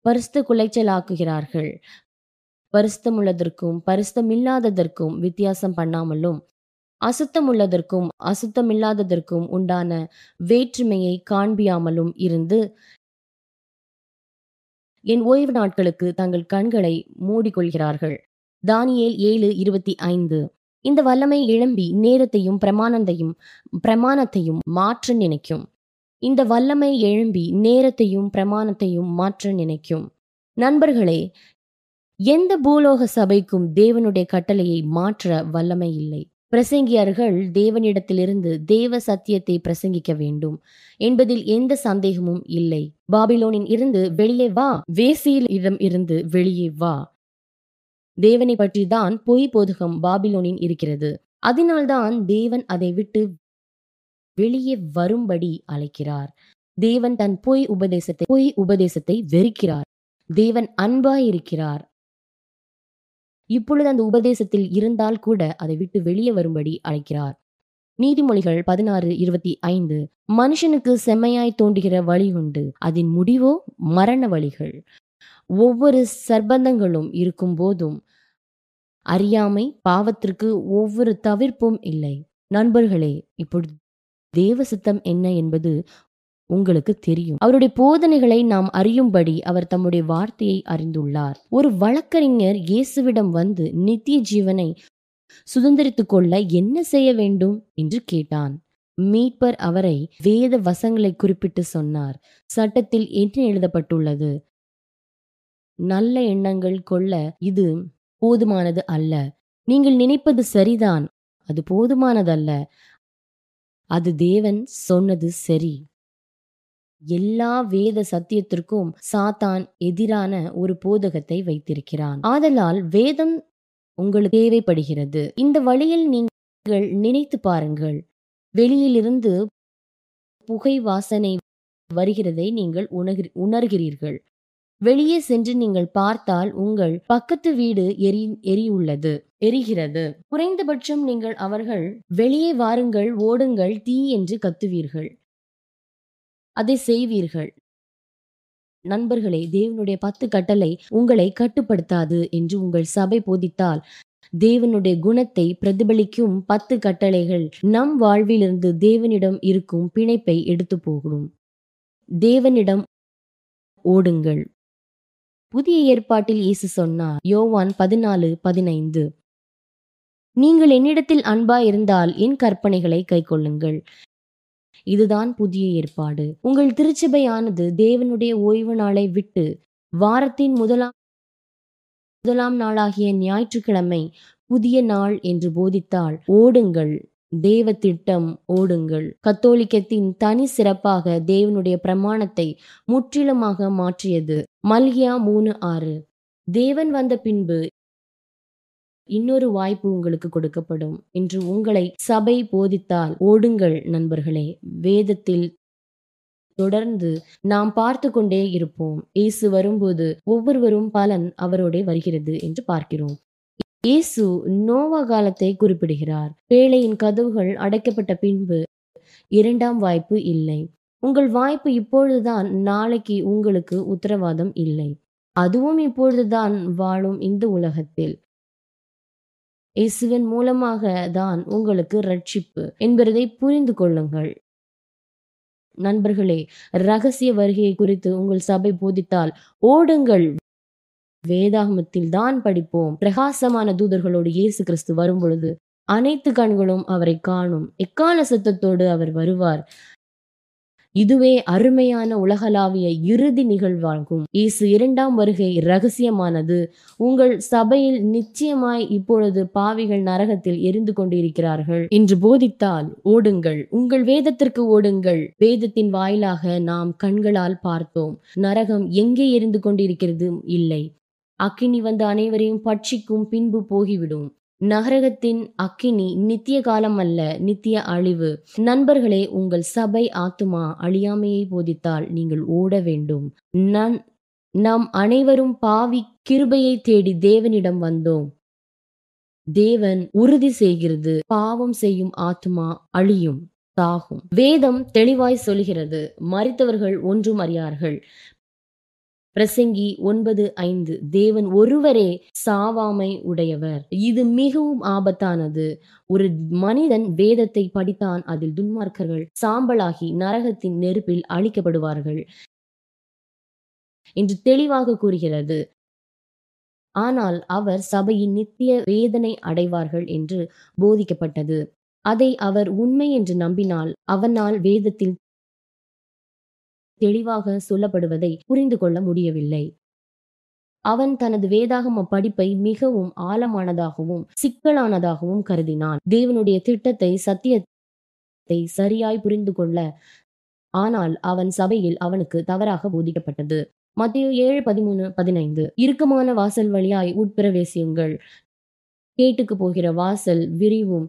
பரிசுத்த குலைச்சலாக்குகிறார்கள். பரிசுத்தமுள்ளதற்கும் பரிசுத்தமில்லாததற்கும் வித்தியாசம் பண்ணாமலும் அசுத்தமுள்ளதற்கும் அசுத்தமில்லாததற்கும் உண்டான வேற்றுமையை காண்பியாமலும் இருந்து என் ஓய்வு நாட்களுக்கு தங்கள் கண்களை மூடிக்கொள்கிறார்கள். தானியேல் ஏழு இருபத்தி ஐந்து. இந்த வல்லமை எழும்பி நேரத்தையும் பிரமாணத்தையும் பிரமாணத்தையும் மாற்ற நினைக்கும். இந்த வல்லமை எழும்பி நேரத்தையும் பிரமாணத்தையும் மாற்ற நினைக்கும். நண்பர்களே எந்த பூலோக சபைக்கும் தேவனுடைய கட்டளையை மாற்ற வல்லமை இல்லை. பிரசங்கியர்கள் தேவனிடத்திலிருந்து தேவ சத்தியத்தை பிரசங்கிக்க வேண்டும். என்பதில் எந்த சந்தேகமும் இல்லை. பாபிலோனின் இருந்து வெளியே வா. வேசியில் இடம் இருந்து வெளியே வா. தேவனை பற்றி தான் பொய் போதகம் பாபிலோனின் இருக்கிறது. அதனால்தான் தேவன் அதை விட்டு வெளியே வரும்படி அழைக்கிறார். தேவன் தன் பொய் உபதேசத்தை பொய் உபதேசத்தை வெறுக்கிறார். தேவன் அன்பாயிருக்கிறார். இப்பொழுது அந்த உபதேசத்தில் இருந்தால் கூட அதை விட்டு வெளியே வரும்படி அழைக்கிறார். நீதிமொழிகள் பதினாறு இருபத்தி ஐந்து. மனுஷனுக்கு செம்மையாய் தோன்றுகிற வழி உண்டு. அதன் முடிவோ மரண வழிகள். ஒவ்வொரு சர்பந்தங்களும் இருக்கும் போதும் அறியாமை பாவத்திற்கு ஒவ்வொரு தவிர்ப்பும் இல்லை. நண்பர்களே இப்பொழுது தேவ சித்தம் என்ன என்பது உங்களுக்கு தெரியும். அவருடைய போதனைகளை நாம் அறியும்படி அவர் தம்முடைய வார்த்தையை அறிந்துள்ளார். ஒரு வழக்கறிஞர் இயேசுவிடம் வந்து நித்திய ஜீவனை சுதந்திரித்துக் கொள்ள என்ன செய்ய வேண்டும்? என்று கேட்டான். மீட்பர் அவரை வேத வசங்களை குறிப்பிட்டு சொன்னார். சட்டத்தில் என்ன எழுதப்பட்டுள்ளது? நல்ல எண்ணங்கள் கொள்ள இது போதுமானது அல்ல. நீங்கள் நினைப்பது சரிதான். அது போதுமானதல்ல. அது தேவன் சொன்னது சரி. எல்லா வேத சத்தியத்திற்கும் சாத்தான் எதிரான ஒரு போதகத்தை வைத்திருக்கிறான். ஆதலால் வேதம் உங்களுக்கு தேவைப்படுகிறது. இந்த வழியில் நீங்கள் நினைத்து பாருங்கள். வெளியிலிருந்து புகை வாசனை வருகிறதை நீங்கள் உணர் உணர்கிறீர்கள். வெளியே சென்று நீங்கள் பார்த்தால் உங்கள் பக்கத்து வீடு எரி எரியுள்ளது எரிகிறது. குறைந்தபட்சம் நீங்கள் அவர்கள் வெளியே வாருங்கள் ஓடுங்கள் தீ என்று கத்துவீர்கள். அதை செய்வீர்கள். நண்பர்களே தேவனுடைய பத்து கட்டளை உங்களை கட்டுப்படுத்தாது என்று உங்கள் சபை போதித்தால் தேவனுடைய குணத்தை பிரதிபலிக்கும் பத்து கட்டளைகள் நம் வாழ்விலிருந்து தேவனிடம் இருக்கும் பிணைப்பை எடுத்து போகும். தேவனிடம் ஓடுங்கள். புதிய ஏற்பாட்டில் இயேசு சொன்னார் யோவான் பதினாலு பதினைந்து. நீங்கள் என்னிடத்தில் அன்பா இருந்தால் என் கற்பனைகளை கைக்கொள்ளுங்கள். இதுதான் புதிய ஏற்பாடு. உங்கள் திருச்சபையானது தேவனுடைய ஓய்வு நாளை விட்டு வாரத்தின் முதலாம் முதலாம் நாளாகிய ஞாயிற்றுக்கிழமை புதிய நாள் என்று போதித்தால் ஓடுங்கள். தேவ திட்டம் ஓடுங்கள். கத்தோலிக்கத்தின் தனி சிறப்பாக தேவனுடைய பிரமாணத்தை முற்றிலுமாக மாற்றியது. மல்கியா மூணு ஆறு. தேவன் வந்த பின்பு இன்னொரு வாய்ப்பு உங்களுக்கு கொடுக்கப்படும். என்று உங்களை சபை போதித்தால் ஓடுங்கள் நண்பர்களே. வேதத்தில் தொடர்ந்து நாம் பார்த்து கொண்டே இருப்போம். இயேசு வரும்போது ஒவ்வொருவரும் பலன் அவரோட வருகிறது என்று பார்க்கிறோம். இயேசு நோவா காலத்தை குறிப்பிடுகிறார். பேழையின் கதவுகள் அடைக்கப்பட்ட பின்பு இரண்டாம் வாய்ப்பு இல்லை. உங்கள் வாய்ப்பு இப்பொழுதுதான் நாளைக்கு உங்களுக்கு உத்தரவாதம் இல்லை. அதுவும் இப்பொழுதுதான் வாழும் இந்த உலகத்தில். இயேசுவின் மூலமாக தான் உங்களுக்கு ரட்சிப்பு என்பதை புரிந்து கொள்ளுங்கள். நண்பர்களே ரகசிய வருகையை குறித்து உங்கள் சபை போதித்தால் ஓடுங்கள். வேதாகமத்தில் தான் படிப்போம். பிரகாசமான தூதர்களோடு இயேசு கிறிஸ்து வரும் பொழுது அனைத்து கண்களும் அவரை காணும். எக்கால சத்தத்தோடு அவர் வருவார்? இதுவே அருமையான உலகளாவிய இறுதி நிகழ்வாகும். இயேசு இரண்டாம் வருகை ரகசியமானது உங்கள் சபையில் நிச்சயமாய் இப்பொழுது பாவிகள் நரகத்தில் எரிந்து கொண்டிருக்கிறார்கள். என்று போதித்தால் ஓடுங்கள். உங்கள் வேதத்திற்கு ஓடுங்கள். வேதத்தின் வாயிலாக நாம் கண்களால் பார்த்தோம். நரகம் எங்கே எரிந்து கொண்டிருக்கிறது இல்லை. அக்கினி வந்த அனைவரையும் பட்சிக்கும் பின்பு போகிவிடும். நகரகத்தின் அக்கினி நித்திய காலம் அல்ல நித்திய அழிவு. நண்பர்களே உங்கள் சபை ஆத்துமா அழியாமையை போதித்தால் நீங்கள் ஓட வேண்டும். நான் நாம் அனைவரும் பாவி கிருபையை தேடி தேவனிடம் வந்தோம். தேவன் உறுதி செய்கிறது. பாவம் செய்யும் ஆத்மா அழியும் தாகும். வேதம் தெளிவாய் சொல்கிறது. மறித்தவர்கள் ஒன்றும் அறியார்கள். பிரசங்கி ஒன்பது ஐந்து. தேவன் ஒருவரே சாவாமை உடையவர். இது மிகவும் ஆபத்தானது. ஒரு மனிதன் வேதத்தை படித்தான் அதில் துன்மார்க்கர்கள் சாம்பலாகி நரகத்தின் நெருப்பில் அழிக்கப்படுவார்கள் என்று தெளிவாக கூறுகிறது. ஆனால் அவர் சபையின் நித்திய வேதனை அடைவார்கள் என்று போதிக்கப்பட்டது. அதை அவர் உண்மை என்று நம்பினால் அவனால் வேதத்தில் தெளிவாக சொல்லப்படுவதை புரிந்து கொள்ள முடியவில்லை. அவன் தனது வேதாகம படிப்பை மிகவும் ஆழமானதாகவும் சிக்கலானதாகவும் கருதினான். தேவனுடைய திட்டத்தை சத்தியத்தை சரியாய் புரிந்து கொள்ள ஆனால் அவன் சபையில் அவனுக்கு தவறாக போதிக்கப்பட்டது. மத்திய ஏழு பதிமூணு பதினைந்து. இறுக்கமான வாசல் வழியாய் உட்பிரவேசியுங்கள். கேட்டுக்கு போகிற வாசல் விரிவும்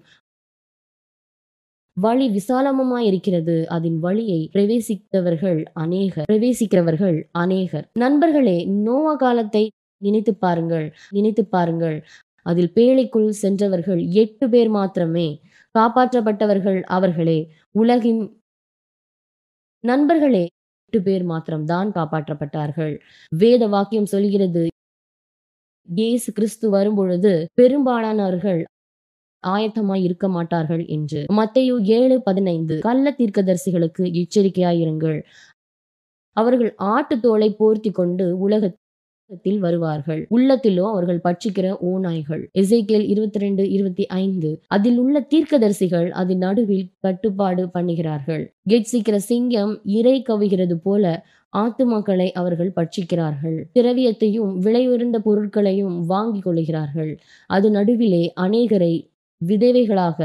வழி விசாலமுமாய் இருக்கிறது. அதன் வழியை பிரவேசித்தவர்கள் அநேகர் பிரவேசிக்கிறவர்கள் அநேகர். நண்பர்களே நோவா காலத்தை நினைத்து பாருங்கள் நினைத்து பாருங்கள். அதில் பேழைக்குள் சென்றவர்கள் எட்டு பேர் மாத்திரமே. காப்பாற்றப்பட்டவர்கள் அவர்களே உலகின் நண்பர்களே எட்டு பேர் மாத்திரம்தான் காப்பாற்றப்பட்டார்கள். வேத வாக்கியம் சொல்கிறது இயேசு கிறிஸ்து வரும்பொழுது பெரும்பாலானவர்கள் ஆயத்தமாய் இருக்க மாட்டார்கள் என்று. மத்தையு ஏழு பதினைந்து. கள்ள தீர்க்கதரிசிகளுக்கு எச்சரிக்கையாயிருங்கள். அவர்கள் ஆட்டு தோலை போர்த்தி கொண்டு உலகத்தில் வருவார்கள். உள்ளத்திலோ அவர்கள் பட்சிக்கிற ஓநாய்கள். இசைக்கேல் இருபத்தி ரெண்டு இருபத்தி ஐந்து. அதில் உள்ள தீர்க்கதரிசிகள் அதன் நடுவில் கட்டுப்பாடு பண்ணுகிறார்கள். கெட்சிக்கிற சிங்கம் இறை கவுகிறது போல ஆத்துமாக்களை அவர்கள் பட்சிக்கிறார்கள். திரவியத்தையும் விலையுயர்ந்த பொருட்களையும் வாங்கிக் கொள்கிறார்கள் அது நடுவிலே அநேகரை விதவைகளாக.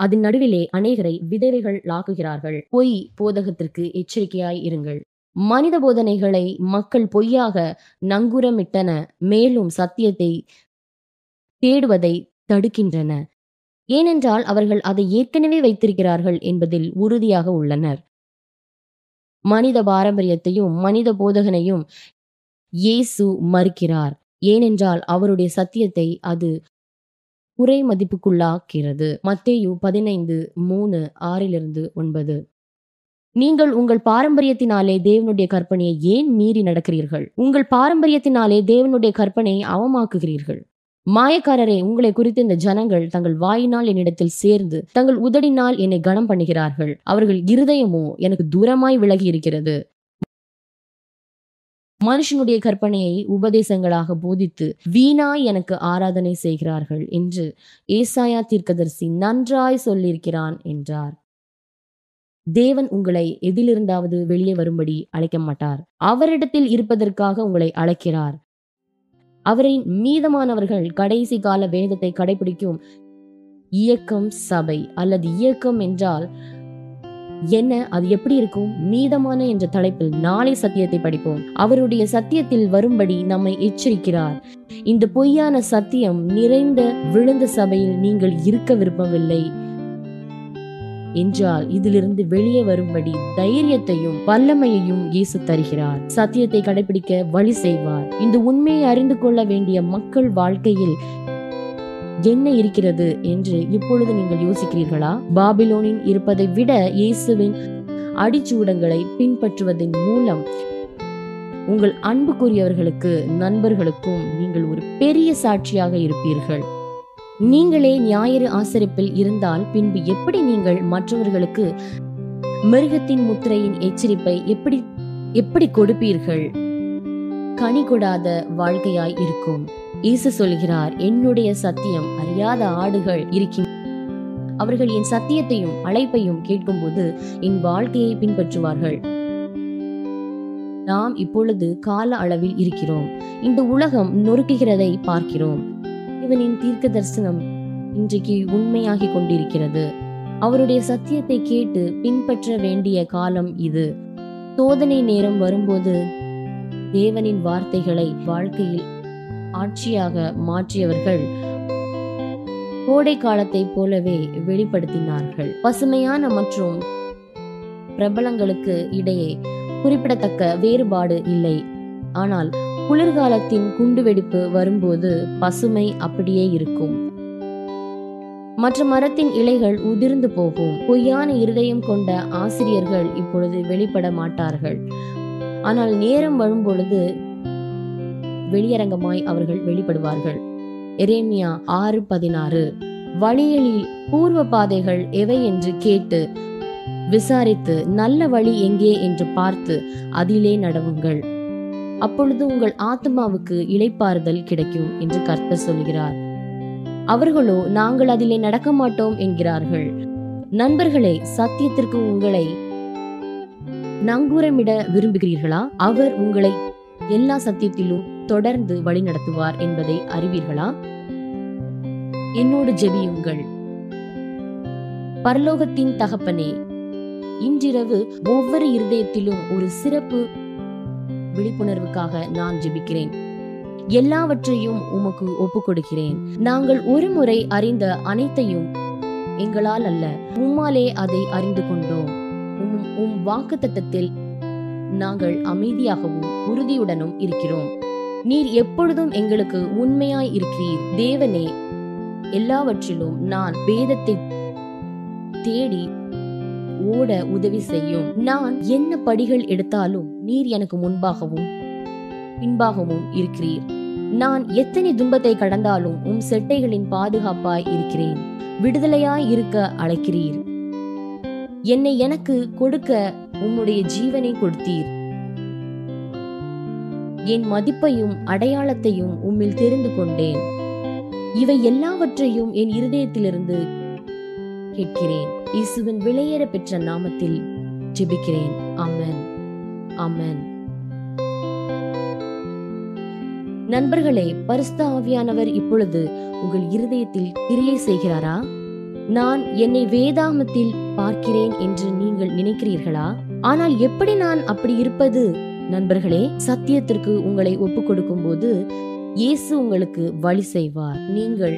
அதன் நடுவிலே அநேகரை விதவைகள் ஆக்குகிறார்கள் பொய் போதகத்திற்கு எச்சரிக்கையாய் இருங்கள். மனித போதனைகளை மக்கள் பொய்யாக நங்குரமிட்டன மேலும் சத்தியத்தை தேடுவதை தடுக்கின்றன. ஏனென்றால் அவர்கள் அதை ஏற்கனவே வைத்திருக்கிறார்கள் என்பதில் உறுதியாக உள்ளனர். மனித பாரம்பரியத்தையும் மனித போதகனையும் இயேசு மறுக்கிறார். ஏனென்றால் அவருடைய சத்தியத்தை அது குறை மதிப்புக்குள்ளாக்கிறது. மத்தேயு பதினைந்து மூணு ஆறிலிருந்து ஒன்பது. நீங்கள் உங்கள் பாரம்பரியத்தினாலே தேவனுடைய கற்பனையை ஏன் மீறி நடக்கிறீர்கள்? உங்கள் பாரம்பரியத்தினாலே தேவனுடைய கற்பனையை அவமாக்குகிறீர்கள். மாயக்காரரே உங்களை குறித்து இந்த ஜனங்கள் தங்கள் வாயினால் என்னிடத்தில் சேர்ந்து தங்கள் உதடினால் என்னை கனம் பண்ணுகிறார்கள் அவர்கள் இருதயமோ எனக்கு தூரமாய் விலகி இருக்கிறது மனுஷனுடைய கற்பனையை உபதேசங்களாக போதித்து வீணாய் எனக்கு ஆராதனை செய்கிறார்கள் என்று ஏசாயா தீர்க்கதரிசி நன்றாய் சொல்லியிருக்கிறான் என்றார். தேவன் உங்களை எதிலிருந்தாவது வெளியே வரும்படி அழைக்க மாட்டார். அவரிடத்தில் இருப்பதற்காக உங்களை அழைக்கிறார். அவரின் மீதமானவர்கள் கடைசி கால வேதத்தை கடைபிடிக்கும் இயக்கம் சபை அல்லது இயக்கம் என்றால் என்ன அது எப்படி இருக்கும்? மீதமான என்ற தலைப்பில் நாளை சத்தியத்தை படிப்போம். அவருடைய சத்தியத்தில் வரும்படி நம்மை எச்சரிக்கிறார். இந்த பொய்யான சத்தியம் நிறைந்த விழுந்த சபையில் நீங்கள் இருக்க விரும்பவில்லை. என்றால் இதிலிருந்து வெளியே வரும்படி தைரியத்தையும் வல்லமையையும் இயேசு தருகிறார். சத்தியத்தை கடைபிடிக்க வழி செய்வார். இந்த உண்மையை அறிந்து கொள்ள வேண்டிய மக்கள் வாழ்க்கையில் என்ன இருக்கிறது என்று இப்பொழுது நீங்கள் யோசிக்கிறீர்களா? பாபிலோனின் இருப்பதை விட இயேசுவின் அடிச்சூடங்களை பின்பற்றுவதன் மூலம் உங்கள் அன்புக்குரியவர்களுக்கு நண்பர்களுக்கும் நீங்கள் ஒரு பெரிய சாட்சியாக இருப்பீர்கள். நீங்களே ஞாயிறு ஆசரிப்பில் இருந்தால் பின்பு எப்படி நீங்கள் மற்றவர்களுக்கு மிருகத்தின் முத்திரையின் எச்சரிப்பை எப்படி எப்படி கொடுப்பீர்கள்? கனி கொடாத வாழ்க்கையாய் இருக்கும். இயேசு சொல்கிறார் என்னுடைய சத்தியம் அறியாத ஆடுகள் இருக்கின்றன அவர்கள் என் சத்தியத்தையும் அழைப்பையும் கேட்கும்போது என் வாழ்க்கையை பின்பற்றுவார்கள். நாம் இப்பொழுது கால அளவில் இருக்கிறோம். இந்த உலகம் நொறுக்குகிறதை பார்க்கிறோம். இவனின் தீர்க்க தரிசனம் இன்றைக்கு உண்மையாகி கொண்டிருக்கிறது. அவருடைய சத்தியத்தை கேட்டு பின்பற்ற வேண்டிய காலம் இது. சோதனை நேரம் வரும்போது தேவனின் வார்த்தைகளை வாழ்க்கையில் ஆட்சியாக மாற்றியவர்கள் கோடை காலத்தை போலவே வெளிப்படுத்தினார்கள். பசுமையான மற்றும் பிரபலங்களுக்கு இடையே குறிப்பிடத்தக்க வேறுபாடு இல்லை. ஆனால் குளிர்காலத்தின் குண்டுவெடிப்பு வரும்போது பசுமை அப்படியே இருக்கும். மற்ற மரத்தின் இலைகள் உதிர்ந்து போகும். பொய்யான இருதயம் கொண்ட ஆசிரியர்கள் இப்பொழுது வெளிப்பட மாட்டார்கள். ஆனால் நேரம் வரும்பொழுது வெளியரங்கமாய் அவர்கள் வெளிப்படுவார்கள். எரேமியா ஆறு பதினாறு. வழிகளில் பூர்வ பாதைகள் எவை என்று கேட்டு விசாரித்து நல்ல வழி எங்கே என்று பார்த்து அதிலே நடவுங்கள். அப்பொழுது உங்கள் ஆத்மாவுக்கு இளைப்பாறுதல் கிடைக்கும் என்று கர்த்தர் சொல்கிறார். அவர்களோ நாங்கள் அதிலே நடக்க மாட்டோம் என்கிறார்கள். நண்பர்களே சத்தியத்திற்கு உங்களை நங்கூரமிட விரும்புகிறீர்களா? அவர் உங்களை எல்லா சத்தியத்திலும் தொடர்ந்து வழி நடத்துவார் என்பதை அறிவீர்களா? என்னோடு ஜெபியுங்கள். பரலோகத்தின் தகப்பனே இன்றிரவு ஒவ்வொரு இருதயத்திலும் ஒரு சிறப்பு விழிப்புணர்வுக்காக நான் ஜெபிக்கிறேன். எல்லாவற்றையும் உமக்கு ஒப்புக் கொடுக்கிறேன் நாங்கள் ஒரு முறை அறிந்த அனைத்தையும் எங்களால் அல்ல உம்மாலே அதை அறிந்து கொண்டோம். உம் உம் வாக்குத்தத்தத்தில் நாங்கள் அமைதியாகவும் உறுதியுடனும் இருக்கிறோம். நீர் எப்பொழுதும் எங்களுக்கு உண்மையாய் இருக்கிறீர். தேவனே எல்லாவற்றிலும் நான் வேதத்தை தேடி ஓட உதவி செய்யும். நான் என்ன படிகள் எடுத்தாலும் நீர் எனக்கு முன்பாகவும் பின்பாகவும் இருக்கிறீர். நான் எத்தனை துன்பத்தை கடந்தாலும் உம் செட்டைகளின் பாதுகாப்பாய் இருக்கிறேன். விடுதலையாய் இருக்க அழைக்கிறீர். என்னை எனக்கு கொடுக்க உம்முடைய ஜீவனை கொடுத்தீர். என் மதிப்பையும் அடையாளத்தையும் உம்மில் தெரிந்து கொண்டேன். இவை எல்லாவற்றையும் என் இருதயத்திலிருந்து கேட்கிறேன். இயேசுவின் விலையேற பெற்ற நாமத்தில் ஜெபிக்கிறேன். ஆமென். ஆமென். நண்பர்களே பரிஸ்த ஆவியானவர் இப்பொழுது உங்கள் இருதயத்தில் கிரியை செய்கிறாரா? நான் என்னை வேதாமத்தில் பார்க்கிறேன் என்று நீங்கள் நினைக்கிறீர்களா? ஆனால் எப்படி நான் அப்படி இருப்பது? நண்பர்களே சத்தியத்திற்கு உங்களை ஒப்புக் கொடுக்கும் போது இயேசு உங்களுக்கு வழி செய்வார். நீங்கள்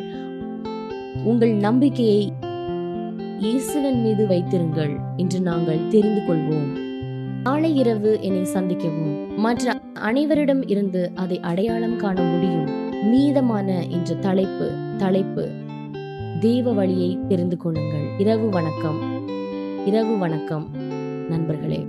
உங்கள் நம்பிக்கையை இயேசுவின் மீது வைத்திருங்கள் என்று நாங்கள் தெரிந்து கொள்வோம். நாளை இரவு என்னை சந்திக்கவும். மற்ற அனைவரிடம் இருந்து அதை அடையாளம் காண முடியும். மீதமான என்ற தலைப்பு தலைப்பு தெய்வ வழியை தெரிந்து கொள்ளுங்கள். இரவு வணக்கம். இரவு வணக்கம் நண்பர்களே.